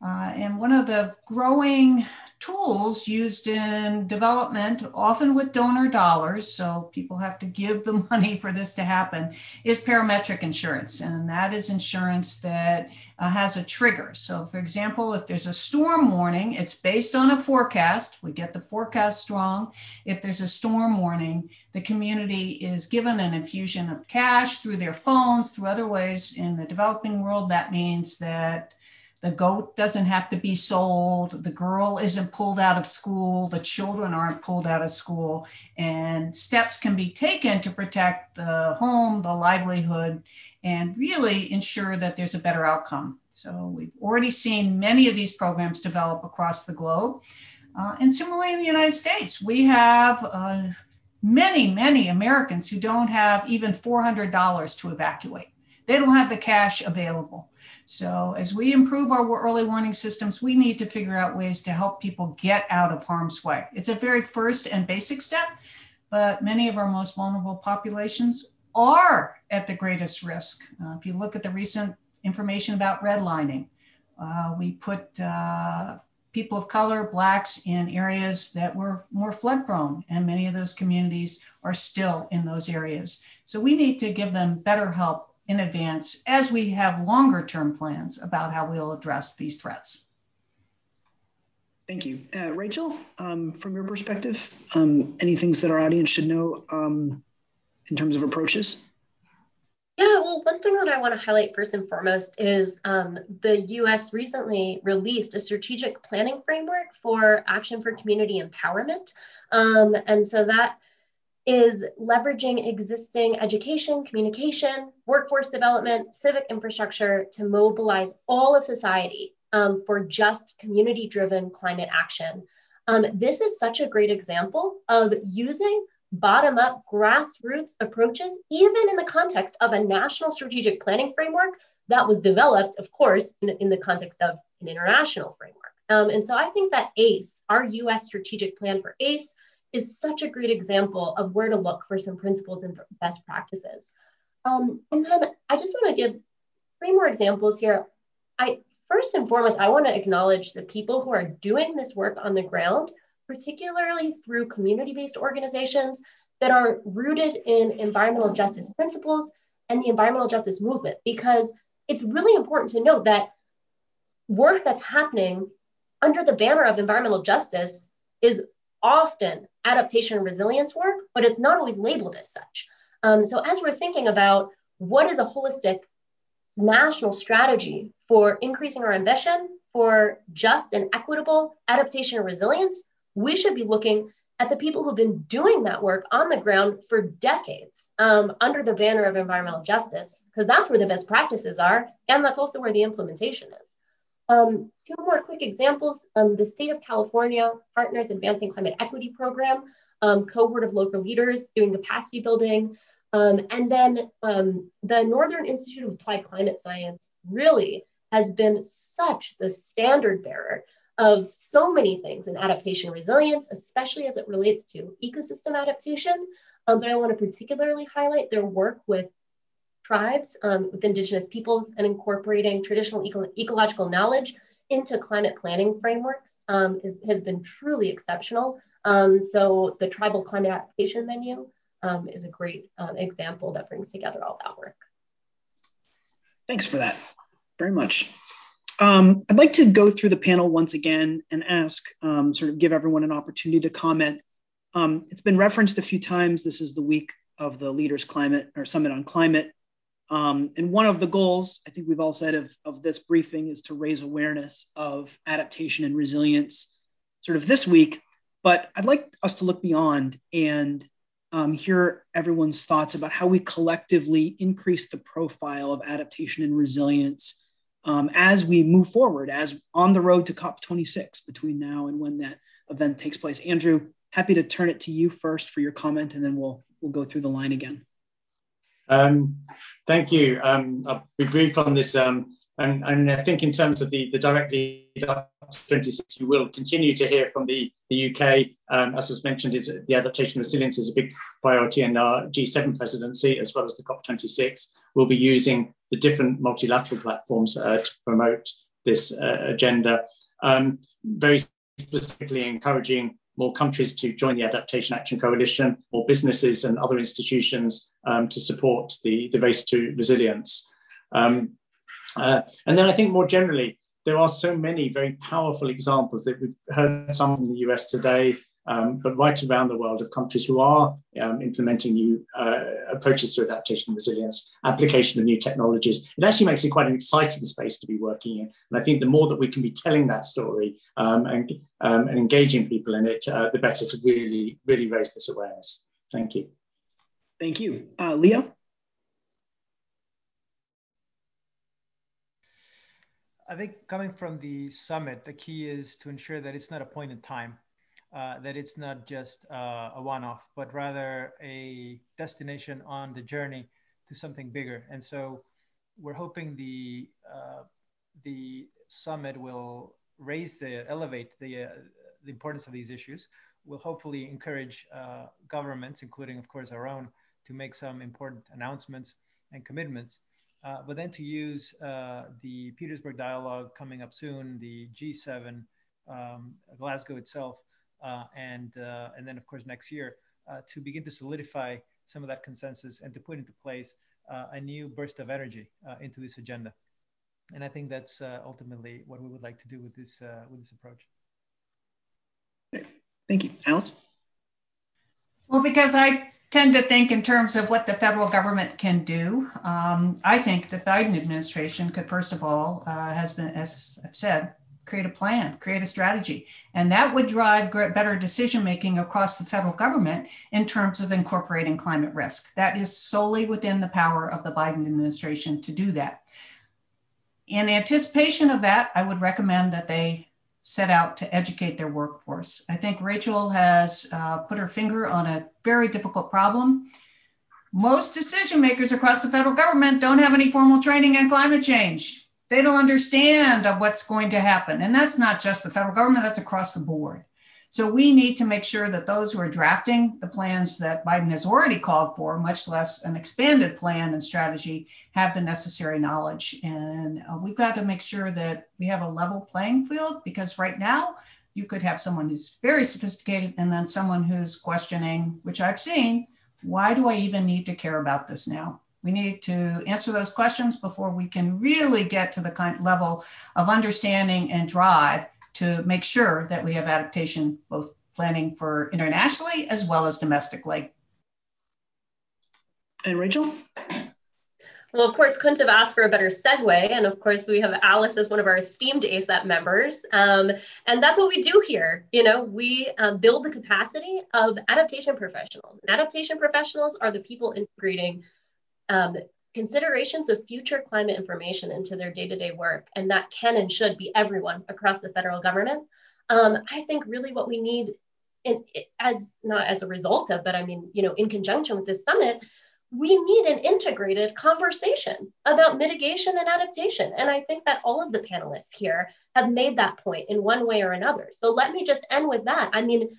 Uh, and one of the growing tools used in development, often with donor dollars, so people have to give the money for this to happen, is parametric insurance. And that is insurance that uh, has a trigger. So, for example, if there's a storm warning, it's based on a forecast. We get the forecast strong. If there's a storm warning, the community is given an infusion of cash through their phones, through other ways. In the developing world, that means that the goat doesn't have to be sold. The girl isn't pulled out of school. The children aren't pulled out of school. And steps can be taken to protect the home, the livelihood, and really ensure that there's a better outcome. So we've already seen many of these programs develop across the globe. Uh, and similarly in the United States, we have uh, many, many Americans who don't have even $400 to evacuate. They don't have the cash available. So, as we improve our early warning systems, we need to figure out ways to help people get out of harm's way. It's a very first and basic step, but many of our most vulnerable populations are at the greatest risk. Uh, if you look at the recent information about redlining, uh, we put uh, people of color, blacks, in areas that were more flood prone, and many of those communities are still in those areas. So we need to give them better help in advance as we have longer term plans about how we'll address these threats. Thank you. Uh, Rachel, um, from your perspective, um, any things that our audience should know um, in terms of approaches? Yeah, well, one thing that I want to highlight first and foremost is um, the US recently released a strategic planning framework for action for community empowerment. Um, and so that is leveraging existing education, communication, workforce development, civic infrastructure to mobilize all of society um, for just community driven climate action. Um, this is such a great example of using bottom up grassroots approaches, even in the context of a national strategic planning framework that was developed, of course, in, in the context of an international framework. Um, and so I think that ACE, our US strategic plan for ACE, is such a great example of where to look for some principles and best practices. Um, and then I just want to give three more examples here. I first and foremost, I want to acknowledge the people who are doing this work on the ground, particularly through community-based organizations that are rooted in environmental justice principles and the environmental justice movement, because it's really important to note that work that's happening under the banner of environmental justice is often adaptation and resilience work, but it's not always labeled as such. Um, so as we're thinking about what is a holistic national strategy for increasing our ambition for just and equitable adaptation and resilience, we should be looking at the people who've been doing that work on the ground for decades um, under the banner of environmental justice, because that's where the best practices are, and that's also where the implementation is. Um, two more quick examples. Um, the state of California Partners Advancing Climate Equity Program, um, cohort of local leaders doing capacity building. Um, and then um, the Northern Institute of Applied Climate Science really has been such the standard bearer of so many things in adaptation resilience, especially as it relates to ecosystem adaptation. Um, but I want to particularly highlight their work with tribes, um, with indigenous peoples, and incorporating traditional eco- ecological knowledge into climate planning frameworks um, is, has been truly exceptional. Um, so the tribal climate adaptation menu um, is a great um, example that brings together all that work. Thanks for that very much. Um, I'd like to go through the panel once again and ask, sort of give everyone an opportunity to comment. it's been referenced a few times. This is the week of the Leaders Climate or Summit on Climate. Um, and one of the goals, I think we've all said of, of this briefing, is to raise awareness of adaptation and resilience sort of this week. But I'd like us to look beyond and um, hear everyone's thoughts about how we collectively increase the profile of adaptation and resilience um, as we move forward, as on the road to COP26 between now and when that event takes place. Andrew, happy to turn it to you first for your comment, and then we'll we'll go through the line again. Um, thank you. Um, I'll be brief on this. Um, and, and, I think in terms of the, the direct lead up to 26, you will continue to hear from the, the UK. Um, as was mentioned, is the adaptation resilience is a big priority in our G7 presidency, as well as the COP26. We'll be using the different multilateral platforms uh, to promote this uh, agenda. Um, very specifically encouraging more countries to join the Adaptation Action Coalition, more businesses and other institutions um, to support the, the race to resilience. Um, uh, and then I think more generally, there are so many very powerful examples that we've heard some in the US today, um, but right around the world of countries who are um, implementing new uh, approaches to adaptation and resilience, application of new technologies. It actually makes it quite an exciting space to be working in. And I think the more that we can be telling that story um, and, um, and, engaging people in it, uh, the better to really, really raise this awareness. Thank you. Thank you. Uh, Leo? I think coming from the summit, the key is to ensure that it's not a point in time uh, that it's not just uh, a one-off, but rather a destination on the journey to something bigger. And so we're hoping the uh, the summit will raise the elevate the uh, the importance of these issues. Will hopefully encourage uh, governments, including of course our own, to make some important announcements and commitments. but then to use the Petersberg Dialogue coming up soon, the G7, um, Glasgow itself, uh, and uh, and then of course next year uh, to begin to solidify some of that consensus and to put into place a new burst of energy into this agenda. And I think that's ultimately what we would like to do with this with this approach. Thank you, Alice. Well, because I tend to think in terms of what the federal government can do. Um, I think the Biden administration could, first of all, uh, has been, as I've said, create a plan, create a strategy. And that would drive better decision making across the federal government in terms of incorporating climate risk. That is solely within the power of the Biden administration to do that. In anticipation of that, I would recommend that they set out to educate their workforce. I think Rachel has uh, put her finger on a very difficult problem. Most decision makers across the federal government don't have any formal training in climate change they don't understand what's going to happen. And that's not just the federal government, that's across the board. So we need to make sure that those who are drafting the plans that Biden has already called for, much less an expanded plan and strategy, have the necessary knowledge. And uh, we've got to make sure that we have a level playing field because right now you could have someone who's very sophisticated and then someone who's questioning, which I've seen, why do I even need to care about this now? We need to answer those questions before we can really get to the kind level of understanding and drive to make sure that we have adaptation both planning for internationally as well as domestically. And Rachel? Well, of course, couldn't have asked for a better segue. And of course, we have Alice as one of our esteemed ASAP members. Um, and that's what we do here. You know, we um, build the capacity of adaptation professionals. And adaptation professionals are the people integrating um, considerations of future climate information into their day-to-day work, and that can and should be everyone across the federal government. Um, I think really what we need, in, as not as a result of, but I mean, you know, in conjunction with this summit, we need an integrated conversation about mitigation and adaptation. And I think that all of the panelists here have made that point in one way or another. So let me just end with that. I mean,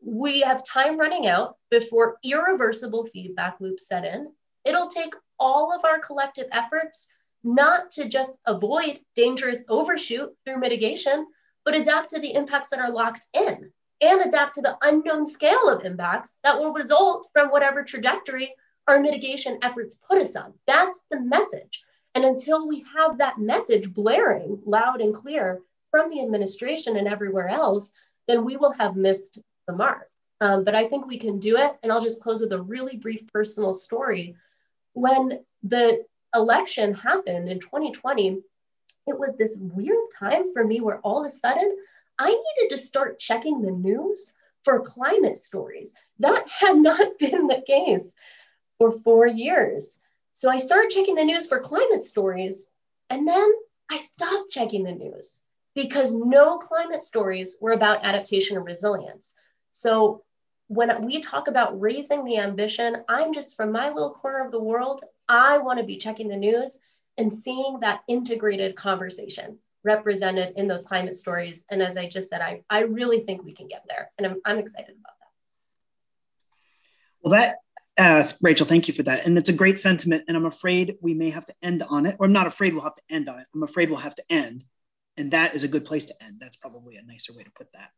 we have time running out before irreversible feedback loops set in. It'll take all of our collective efforts not to just avoid dangerous overshoot through mitigation, but adapt to the impacts that are locked in and adapt to the unknown scale of impacts that will result from whatever trajectory our mitigation efforts put us on. That's the message. And until we have that message blaring loud and clear from the administration and everywhere else, then we will have missed the mark. Um, but I think we can do it. And I'll just close with a really brief personal story when the election happened in 2020, it was this weird time for me where all of a sudden I needed to start checking the news for climate stories. That had not been the case for four years. So I started checking the news for climate stories, and then I stopped checking the news because no climate stories were about adaptation and resilience. So when we talk about raising the ambition, I'm just from my little corner of the world, I want to be checking the news and seeing that integrated conversation represented in those climate stories. And as I just said, I, I really think we can get there. And I'm, I'm excited about that. Well, that, uh, Rachel, thank you for that. And it's a great sentiment. And I'm afraid we may have to end on it, or I'm not afraid we'll have to end on it. I'm afraid we'll have to end. And that is a good place to end. That's probably a nicer way to put that.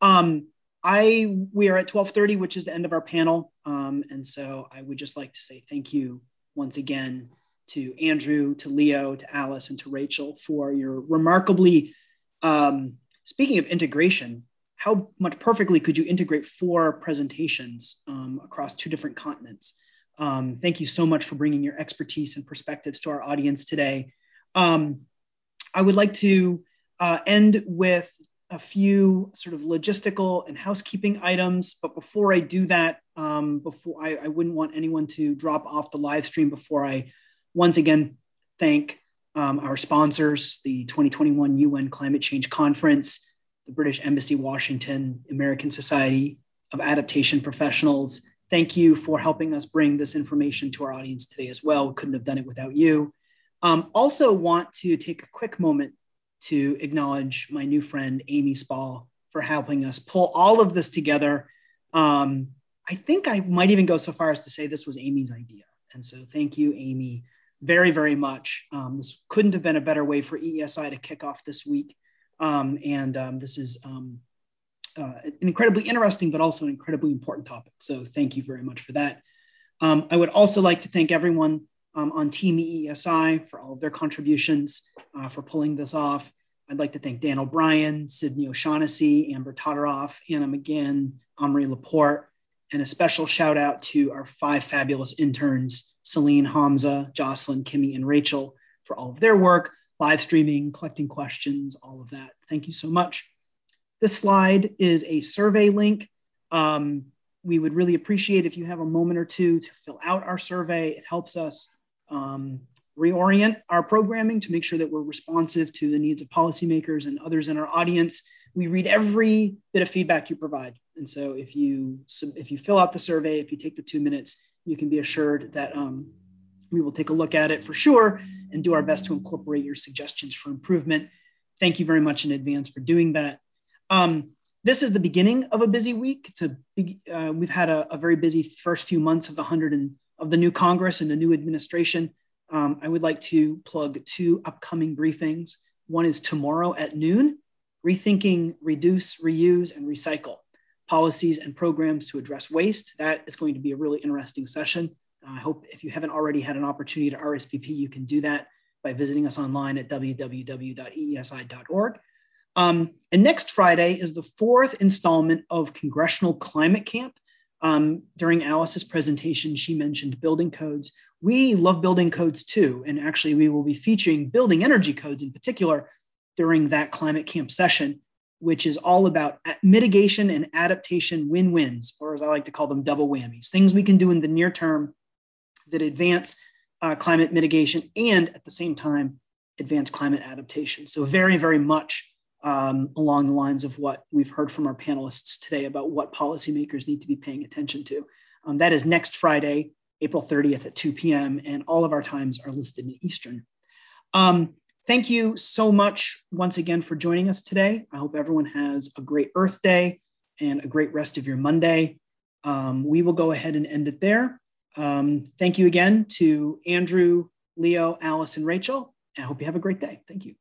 Um, I we are at 12:30, which is the end of our panel, um, and so I would just like to say thank you once again to Andrew, to Leo, to Alice, and to Rachel for your remarkably. Um, speaking of integration, how much perfectly could you integrate four presentations um, across two different continents? Um, thank you so much for bringing your expertise and perspectives to our audience today. Um, I would like to uh, end with a few sort of logistical and housekeeping items. But before I do that, um, before I, I, wouldn't want anyone to drop off the live stream before I once again thank um, our sponsors, the 2021 UN Climate Change Conference, the British Embassy Washington, American Society of Adaptation Professionals. Thank you for helping us bring this information to our audience today as well. We couldn't have done it without you. Um, also want to take a quick moment to acknowledge my new friend, Amy Spall, for helping us pull all of this together. Um, I think I might even go so far as to say this was Amy's idea. And so thank you, Amy, very, very much. Um, this couldn't have been a better way for EESI to kick off this week. Um, and um, this is um, uh, an incredibly interesting, but also an incredibly important topic. So thank you very much for that. Um, I would also like to thank everyone um, on Team EESI for all of their contributions uh, for pulling this off. I'd like to thank Dan O'Brien, Sydney O'Shaughnessy, Amber Todoroff, Anna McGinn, Omri Laporte, and a special shout out to our five fabulous interns, Celine, Hamza, Jocelyn, Kimmy, and Rachel, for all of their work, live streaming, collecting questions, all of that. Thank you so much. This slide is a survey link. Um, we would really appreciate if you have a moment or two to fill out our survey. It helps us um, reorient our programming to make sure that we're responsive to the needs of policymakers and others in our audience. We read every bit of feedback you provide. And so if you if you fill out the survey, if you take the two minutes, you can be assured that um, we will take a look at it for sure and do our best to incorporate your suggestions for improvement. Thank you very much in advance for doing that. Um, this is the beginning of a busy week. It's a big, uh, we've had a, a, very busy first few months of the hundred and of the new Congress and the new administration, um, I would like to plug two upcoming briefings. One is tomorrow at noon, Rethinking Reduce, Reuse, and Recycle Policies and Programs to Address Waste. That is going to be a really interesting session. I hope if you haven't already had an opportunity to RSVP, you can do that by visiting us online at www.eesi.org. Um, and next Friday is the fourth installment of Congressional Climate Camp. Um, during Alice's presentation, she mentioned building codes. We love building codes too. And actually, we will be featuring building energy codes in particular during that climate camp session, which is all about mitigation and adaptation win wins, or as I like to call them, double whammies things we can do in the near term that advance uh, climate mitigation and at the same time advance climate adaptation. So, very, very much um, along the lines of what we've heard from our panelists today about what policymakers need to be paying attention to. Um, that is next Friday, April 30th at 2 p.m., and all of our times are listed in Eastern. Um, thank you so much once again for joining us today. I hope everyone has a great Earth Day and a great rest of your Monday. Um, we will go ahead and end it there. Um, thank you again to Andrew, Leo, Alice, and Rachel. And I hope you have a great day. Thank you.